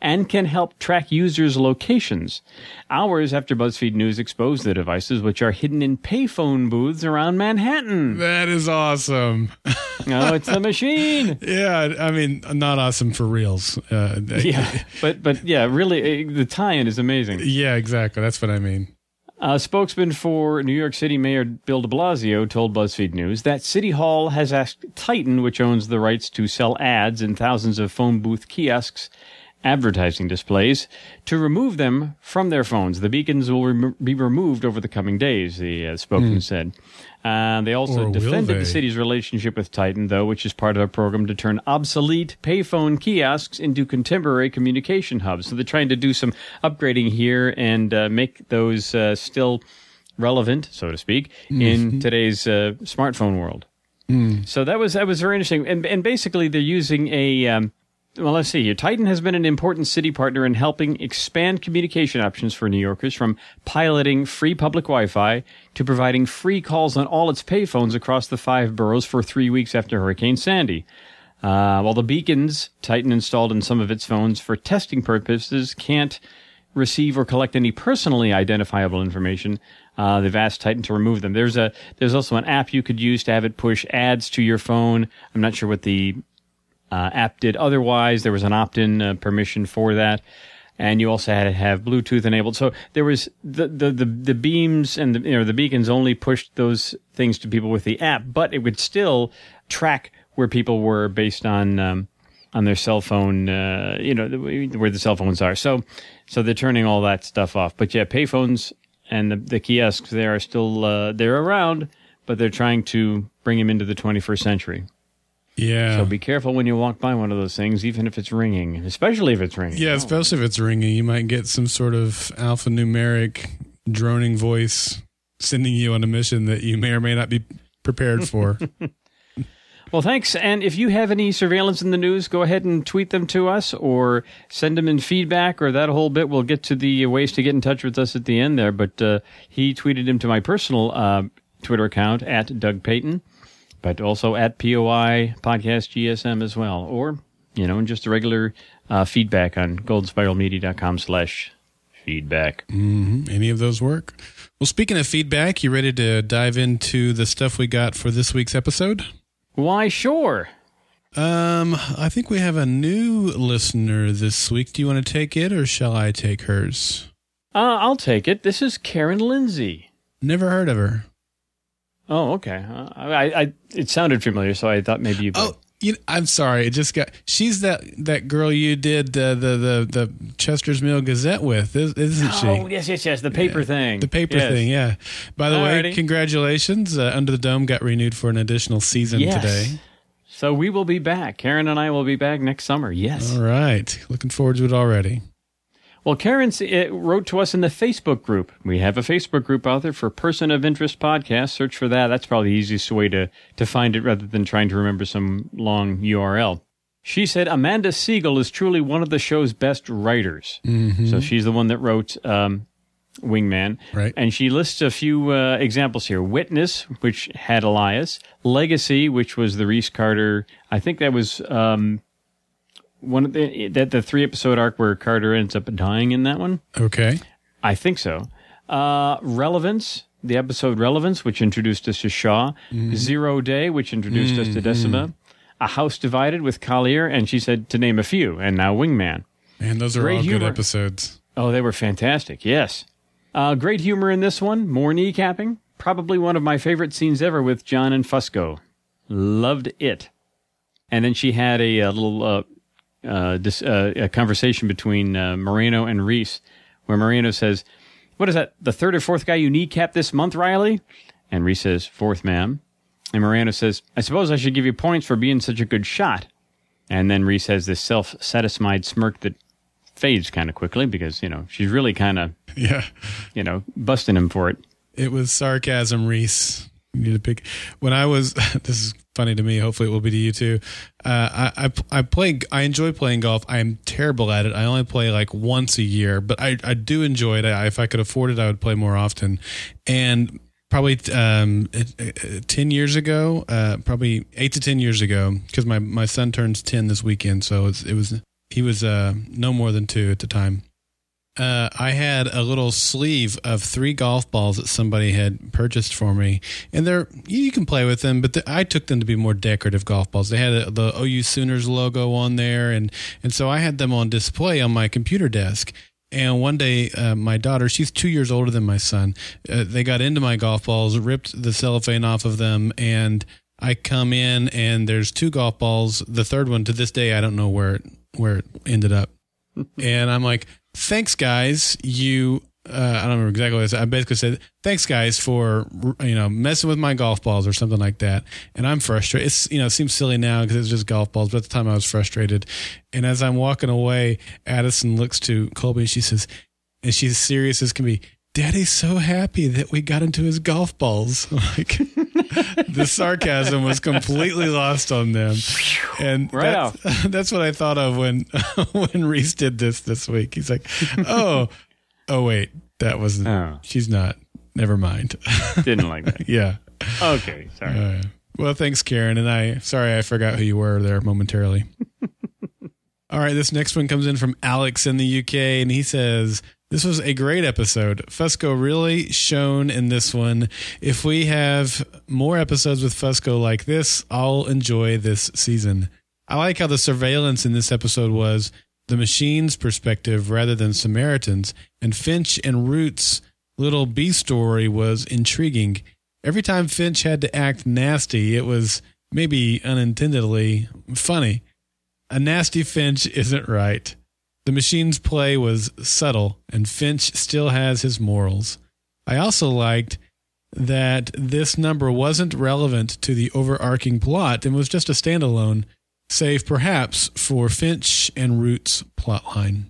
and can help track users' locations. Hours after BuzzFeed News exposed the devices, which are hidden in payphone booths around Manhattan. That is awesome. oh, it's the machine. yeah, I mean, not awesome for reals. Uh, Yeah, but but yeah, really, uh, the tie-in is amazing. Yeah, exactly. That's what I mean. A spokesman for New York City Mayor Bill de Blasio told BuzzFeed News that City Hall has asked Titan, which owns the rights to sell ads in thousands of phone booth kiosks, advertising displays, to remove them from their phones. The beacons will rem- be removed over the coming days, the uh, spokesman said. Uh, they also Or defended they? the city's relationship with Titan, though, which is part of a program to turn obsolete payphone kiosks into contemporary communication hubs. So they're trying to do some upgrading here and uh, make those uh, still relevant, so to speak, in today's uh, smartphone world. So that was that was very interesting, and and basically they're using a. Um, well, let's see here. Titan has been an important city partner in helping expand communication options for New Yorkers from piloting free public Wi Fi to providing free calls on all its payphones across the five boroughs for three weeks after Hurricane Sandy. Uh, while the beacons Titan installed in some of its phones for testing purposes can't receive or collect any personally identifiable information, uh, they've asked Titan to remove them. There's a there's also an app you could use to have it push ads to your phone. I'm not sure what the uh, app did otherwise. There was an opt-in uh, permission for that, and you also had to have Bluetooth enabled. So there was the the the, the beams and the, you know the beacons only pushed those things to people with the app, but it would still track where people were based on. Um, on their cell phone, uh, you know, where the cell phones are. So, so they're turning all that stuff off. But yeah, payphones and the, the kiosks there are still uh, they're around, but they're trying to bring them into the 21st century. Yeah. So be careful when you walk by one of those things, even if it's ringing, especially if it's ringing. yeah, especially if it's ringing, you might get some sort of alphanumeric droning voice sending you on a mission that you may or may not be prepared for. Well, thanks. And if you have any surveillance in the news, go ahead and tweet them to us or send them in feedback or that whole bit. We'll get to the ways to get in touch with us at the end there. But uh, he tweeted him to my personal uh, Twitter account at Doug Payton, but also at POI Podcast GSM as well. Or you know, just a regular uh, feedback on goldenspiralmedia.com slash feedback. Mm-hmm. Any of those work? Well, speaking of feedback, you ready to dive into the stuff we got for this week's episode? Why, sure. Um, I think we have a new listener this week. Do you want to take it or shall I take hers? Uh, I'll take it. This is Karen Lindsay. Never heard of her. Oh, okay. Uh, I, I, it sounded familiar, so I thought maybe you. Oh, you know, I'm sorry. It just got. She's that that girl you did uh, the the the Chester's Mill Gazette with, isn't she? Oh, yes, yes, yes. The paper yeah. thing. The paper yes. thing. Yeah. By the Alrighty. way, congratulations. Uh, Under the Dome got renewed for an additional season Yes. today. So we will be back. Karen and I will be back next summer. Yes. All right. Looking forward to it already. Well, Karen wrote to us in the Facebook group. We have a Facebook group out there for Person of Interest podcast. Search for that. That's probably the easiest way to, to find it rather than trying to remember some long URL. She said Amanda Segel is truly one of the show's best writers. So she's the one that wrote um, Wingman. Right. And she lists a few uh, examples here Witness, which had Elias, Legacy, which was the Reese Carter. I think that was. Um, one of the that the three episode arc where Carter ends up dying in that one. Okay. I think so. Uh, Relevance, the episode Relevance, which introduced us to Shaw. Zero Day, which introduced us to Decima. A House Divided with Collier, and she said to name a few, and now Wingman. And those are Great all good episodes. Oh, they were fantastic. Yes. Uh, great humor in this one. More kneecapping. Probably one of my favorite scenes ever with John and Fusco. Loved it. And then she had a, uh little uh, uh, dis, uh, a conversation between uh, Moreno and Reese, where Moreno says, "What is that? The third or fourth guy you kneecap this month, Riley?" And Reese says, fourth, ma'am." And Moreno says, "I suppose I should give you points for being such a good shot." And then Reese has this self-satisfied smirk that fades kind of quickly because you know she's really kind of Yeah. you know busting him for it. It was sarcasm, Reese. You need to pick. When I was, this is funny to me. Hopefully, it will be to you too. Uh, I, I I play. I enjoy playing golf. I am terrible at it. I only play like once a year, but I I do enjoy it. I, if I could afford it, I would play more often. And probably um, it- it- ten years ago, uh, probably eight to ten years ago, because my my son turns ten this weekend, so it's, it was he was uh, no more than two at the time uh, I had a little sleeve of three golf balls that somebody had purchased for me, and they're you can play with them, but the, I took them to be more decorative golf balls. They had a, the OU Sooners logo on there, and and so I had them on display on my computer desk. And one day, uh, my daughter, she's two years older than my son, uh, they got into my golf balls, ripped the cellophane off of them, and I come in and there's two golf balls. The third one, to this day, I don't know where it, where it ended up and I'm like, "Thanks, guys. You." Uh, I don't remember exactly what I said. I basically said, "Thanks, guys, for you know messing with my golf balls or something like that." And I'm frustrated. It's you know it seems silly now because it's just golf balls, but at the time I was frustrated. And as I'm walking away, Addison looks to Colby. She says, and she's serious as can be. Daddy's so happy that we got into his golf balls. Like the sarcasm was completely lost on them, and Right that's, that's what I thought of when when Reese did this this week. He's like, "Oh, oh wait, that wasn't. Oh. She's not. Never mind." Didn't like that. yeah. Okay, sorry. Uh, well, thanks, Karen, and I sorry I forgot who you were there momentarily. All right, this next one comes in from Alex in the UK, and he says, This was a great episode. Fusco really shone in this one. If we have more episodes with Fusco like this, I'll enjoy this season. I like how the surveillance in this episode was the machine's perspective rather than Samaritan's, and Finch and Root's little B story was intriguing. Every time Finch had to act nasty, it was maybe unintendedly funny. A nasty Finch isn't right. The machine's play was subtle, and Finch still has his morals. I also liked that this number wasn't relevant to the overarching plot and was just a standalone, save perhaps for Finch and Root's plotline.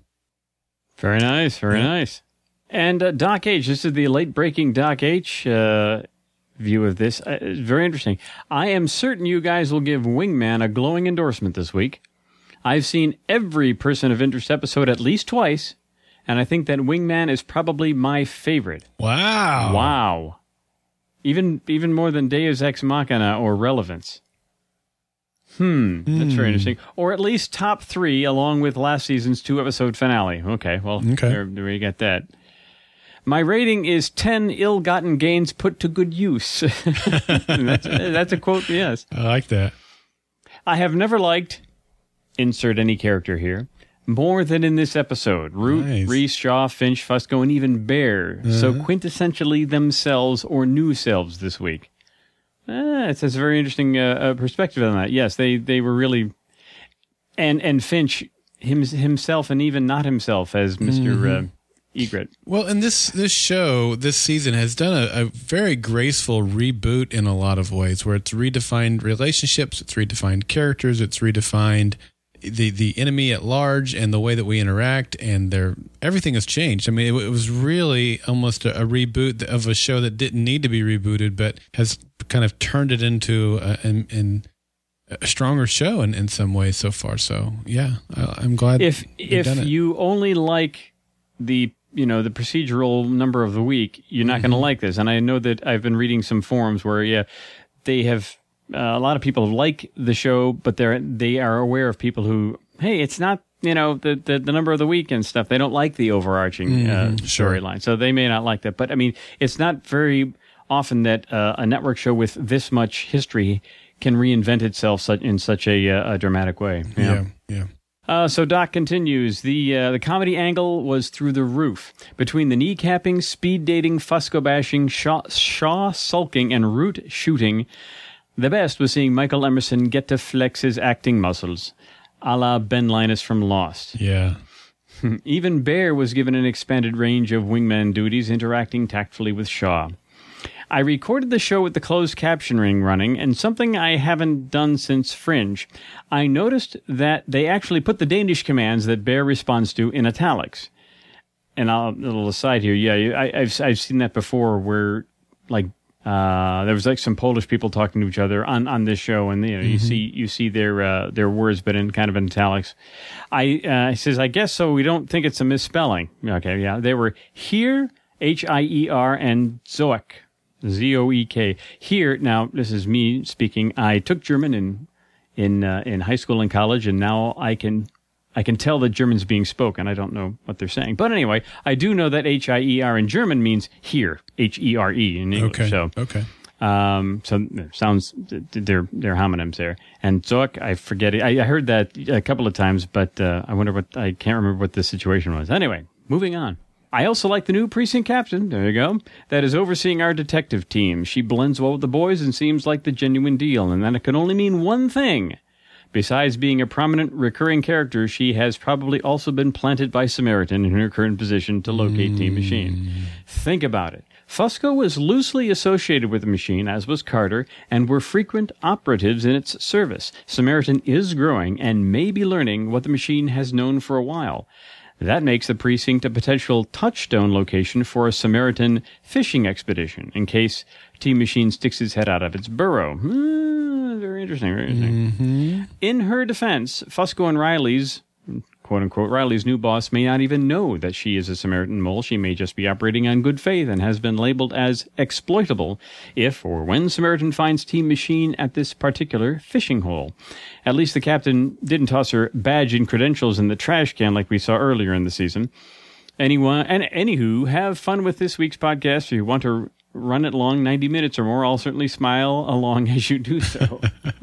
Very nice, very Yeah. nice. And uh, Doc H, this is the late breaking Doc H uh, view of this. Uh, very interesting. I am certain you guys will give Wingman a glowing endorsement this week. I've seen every Person of Interest episode at least twice, and I think that Wingman is probably my favorite. Wow. Wow. Even even more than Deus Ex Machina or Relevance. Hmm, that's very interesting. Or at least top three, along with last season's two episode finale. Okay, well, Okay. there, there you get that. My rating is 10 ill gotten gains put to good use. that's, that's a quote, yes. I like that. I have never liked, insert any character here, more than in this episode. Root, Nice. Reese, Shaw, Finch, Fusco, and even Bear. So quintessentially themselves or new selves this week. Ah, it's, it's a very interesting uh, uh, perspective on that. Yes, they, they were really, and and Finch him, himself and even not himself as mister Uh, Egret. Well, and this this show this season has done a, a very graceful reboot in a lot of ways, where it's redefined relationships, it's redefined characters, it's redefined the the enemy at large and the way that we interact, and their everything has changed. I mean, it, it was really almost a, a reboot of a show that didn't need to be rebooted, but has kind of turned it into a, an, an, a stronger show in, in some ways so far. So yeah, I, I'm glad if if you only like the you know the procedural number of the week, you're not Mm-hmm. going to like this. And I know that I've been reading some forums where yeah, they have uh, a lot of people like the show, but they're they are aware of people who hey, it's not you know the the, the number of the week and stuff. They don't like the overarching uh, Mm-hmm. storyline, so they may not like that. But I mean, it's not very often that uh, a network show with this much history can reinvent itself such, in such a, uh, a dramatic way. know? yeah, yeah. Uh, so Doc continues. The uh, the comedy angle was through the roof. Between the kneecapping, speed dating, Fusco bashing, Shaw, Shaw sulking, and Root shooting, the best was seeing Michael Emerson get to flex his acting muscles, a la Ben Linus from Lost. Yeah. Even Bear was given an expanded range of wingman duties, interacting tactfully with Shaw. I recorded the show with the closed captioning running, and something I haven't done since Fringe. I noticed that they actually put the Danish commands that Bear responds to in italics. And I'll, a little aside here, yeah, I, I've I've seen that before, where like uh, there was like some Polish people talking to each other on, on this show, and you know you see you see their uh, their words, but in kind of in italics. I uh, he says, I guess so. We don't think it's a misspelling. Okay, yeah, they were here, H I E R, and Zoek, Z O E K. Here now, this is me speaking. I took German in in uh, in high school and college, and now I can I can tell that German's being spoken. I don't know what they're saying, but anyway, I do know that H I E R in German means here, H E R E in English. Okay. So okay. um, so sounds they're they're homonyms there. And Zook, I forget it. I, I heard that a couple of times, but uh, I wonder what I can't remember what the situation was. Anyway, moving on. I also like the new precinct captain. There you go. That is overseeing our detective team. She blends well with the boys and seems like the genuine deal. And then it can only mean one thing. Besides being a prominent recurring character, she has probably also been planted by Samaritan in her current position to locate Team Machine. Think about it. Fusco was loosely associated with the machine, as was Carter, and were frequent operatives in its service. Samaritan is growing and may be learning what the machine has known for a while. That makes the precinct a potential touchstone location for a Samaritan fishing expedition in case Team Machine sticks its head out of its burrow. Hmm, very interesting, very interesting. In her defense, Fusco and Riley's quote unquote Riley's new boss may not even know that she is a Samaritan mole. She may just be operating on good faith and has been labeled as exploitable if or when Samaritan finds Team Machine at this particular fishing hole. At least the captain didn't toss her badge and credentials in the trash can like we saw earlier in the season. Anyone and anywho, have fun with this week's podcast. If you want to run it long, ninety minutes or more, I'll certainly smile along as you do so.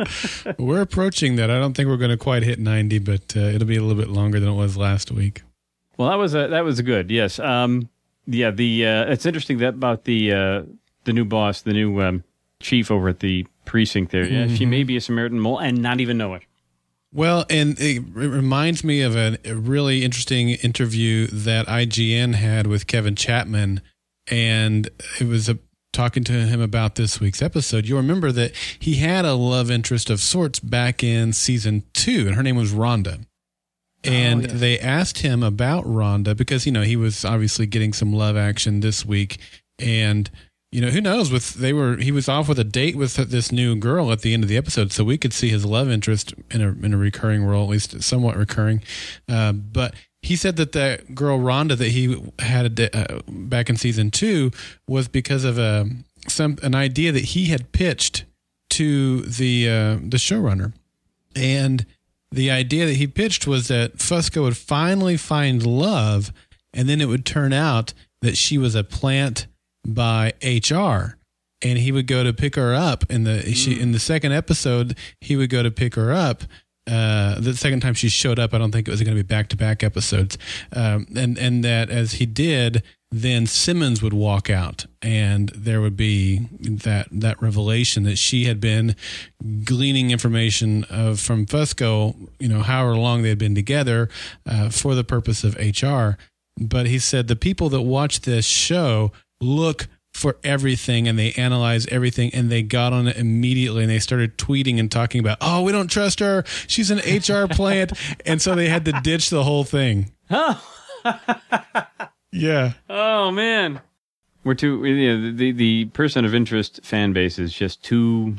We're approaching that. I don't think we're going to quite hit 90, but uh, it'll be a little bit longer than it was last week. Well, that was a, that was good. Yes. Um, yeah. The uh, it's interesting that about the uh, the new boss, the new um, chief over at the precinct. There, yeah, she may be a Samaritan mole and not even know it. Well, and it reminds me of a really interesting interview that IGN had with Kevin Chapman, and it was a, talking to him about this week's episode. You'll remember that he had a love interest of sorts back in season two, and her name was Rhonda. And yes. they asked him about Rhonda because you know he was obviously getting some love action this week, and you know who knows with they were he was off with a date with this new girl at the end of the episode, so we could see his love interest in a in a recurring role, at least somewhat recurring. Uh, but he said that that girl Rhonda that he had uh, back in season two was because of a some an idea that he had pitched to the uh, the showrunner And the idea that he pitched was that Fusco would finally find love, and then it would turn out that she was a plant by HR. And he would go to pick her up in the she in the second episode. He would go to pick her up, uh, the second time she showed up, I don't think it was going to be back to back episodes. Um, and, and that as he did, then Simmons would walk out and there would be that, that revelation that she had been gleaning information of from Fusco, you know, however long they had been together, uh, for the purpose of HR. But he said the people that watch this show look for everything and they analyze everything and they got on it immediately and they started tweeting and talking about, oh, we don't trust her. She's an HR plant. and so they had to ditch the whole thing. Oh. yeah. Oh man, we're too. You know, the the person of interest fan base is just too.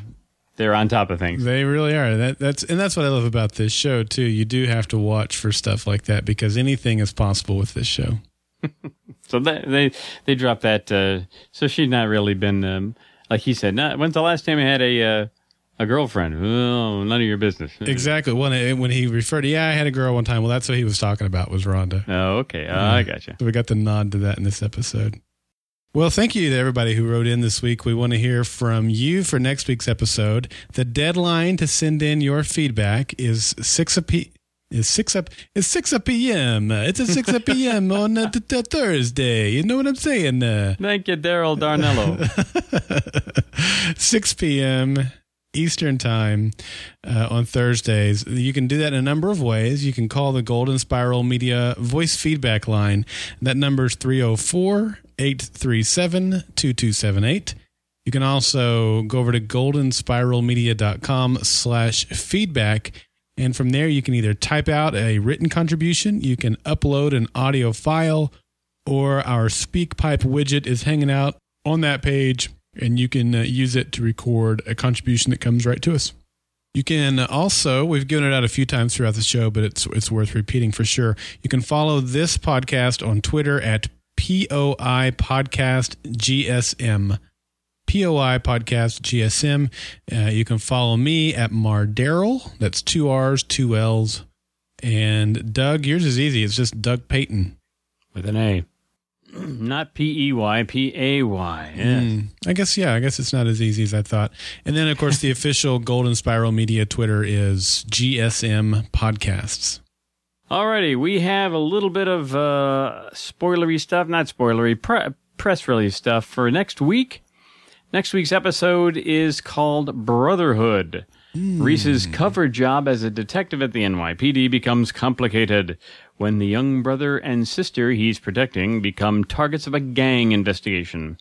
They're on top of things. They really are. That that's and that's what I love about this show too. You do have to watch for stuff like that because anything is possible with this show. So they they, they dropped that. Uh, so she's not really been um, like he said. Not, when's the last time you had a uh, a girlfriend? Oh, none of your business. Exactly. When when he referred to yeah, I had a girl one time. Well, that's what he was talking about was Rhonda. Oh, okay. Uh, I gotcha. So we got the nod to that in this episode. Well, thank you to everybody who wrote in this week. We want to hear from you for next week's episode. The deadline to send in your feedback is six p is six up it's six up p.m. It's a six up p.m. on uh, th- th- Thursday. You know what I'm saying? Uh, Thank you, Daryl Darnello. 6 p.m. Eastern Time uh, on Thursdays. You can do that in a number of ways. You can call the Golden Spiral Media voice feedback line. That number is 304 837 2278. You can also go over to goldenspiralmedia.com slash feedback. And from there, you can either type out a written contribution, you can upload an audio file, or our SpeakPipe widget is hanging out on that page and you can uh, use it to record a contribution that comes right to us. You can also, we've given it out a few times throughout the show, but it's it's worth repeating for sure. You can follow this podcast on Twitter at POI Podcast GSM. POI Podcast GSM. Uh, you can follow me at Mardaryl. That's two R's, two L's. And Doug, yours is easy. It's just Doug Payton. With an A. Not P E Y, P A Y. Yes. Mm, I guess yeah. I guess it's not as easy as I thought. And then of course the official Golden Spiral Media Twitter is GSM Podcasts. Alrighty, we have a little bit of uh, spoilery stuff, not spoilery, pre- press release stuff for next week. Next week's episode is called Brotherhood. Reese's cover job as a detective at the NYPD becomes complicated when the young brother and sister he's protecting become targets of a gang investigation.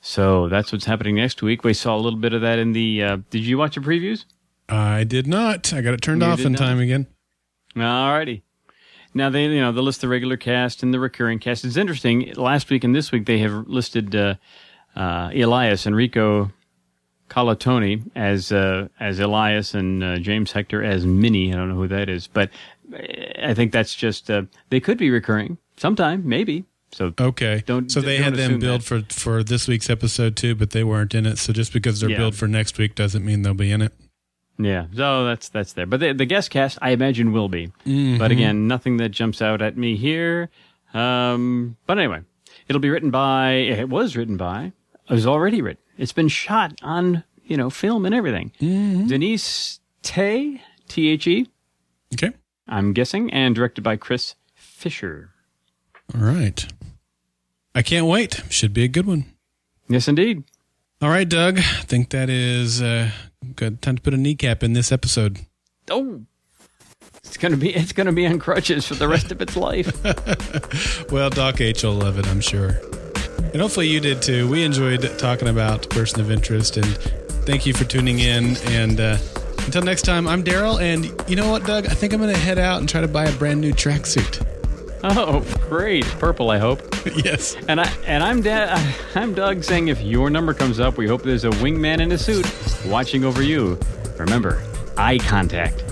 So that's what's happening next week. We saw a little bit of that in the. Uh, did you watch the previews? I did not. I got it turned You off in not? time again. Alrighty. Now they, you know, they list the regular cast and the recurring cast. It's interesting. Last week and this week they have listed uh, uh, Elias Enrico Colantoni as uh, as Elias and uh, James Hector as Minnie. I don't know who that is, but uh, I think that's just uh, they could be recurring sometime, maybe. So Okay. Don't- so they don't had them billed for for this week's episode too, but they weren't in it. So just because they're Yeah. billed for next week doesn't mean they'll be in it. yeah, so that's that's there. But the, the guest cast, I imagine, will be. Mm-hmm. But again, nothing that jumps out at me here. Um, but anyway, it'll be written by. It was written by. It was already written. It's been shot on you know film and everything. Denise Thé T H E. Okay. I'm guessing, and directed by Chris Fisher. All right. I can't wait. Should be a good one. Yes, indeed. All right, Doug. I think that is uh, good time to put a kneecap in this episode. Oh, it's gonna be it's gonna be on crutches for the rest of its life. Well, Doc H will love it, I'm sure. And hopefully you did too. We enjoyed talking about Person of Interest, and thank you for tuning in. And uh, until next time, I'm Daryl. And you know what, Doug? I think I'm going to head out and try to buy a brand new tracksuit. oh, great, purple. I hope. yes. And I and I'm da- I'm Doug saying if your number comes up, we hope there's a wingman in a suit watching over you. Remember, eye contact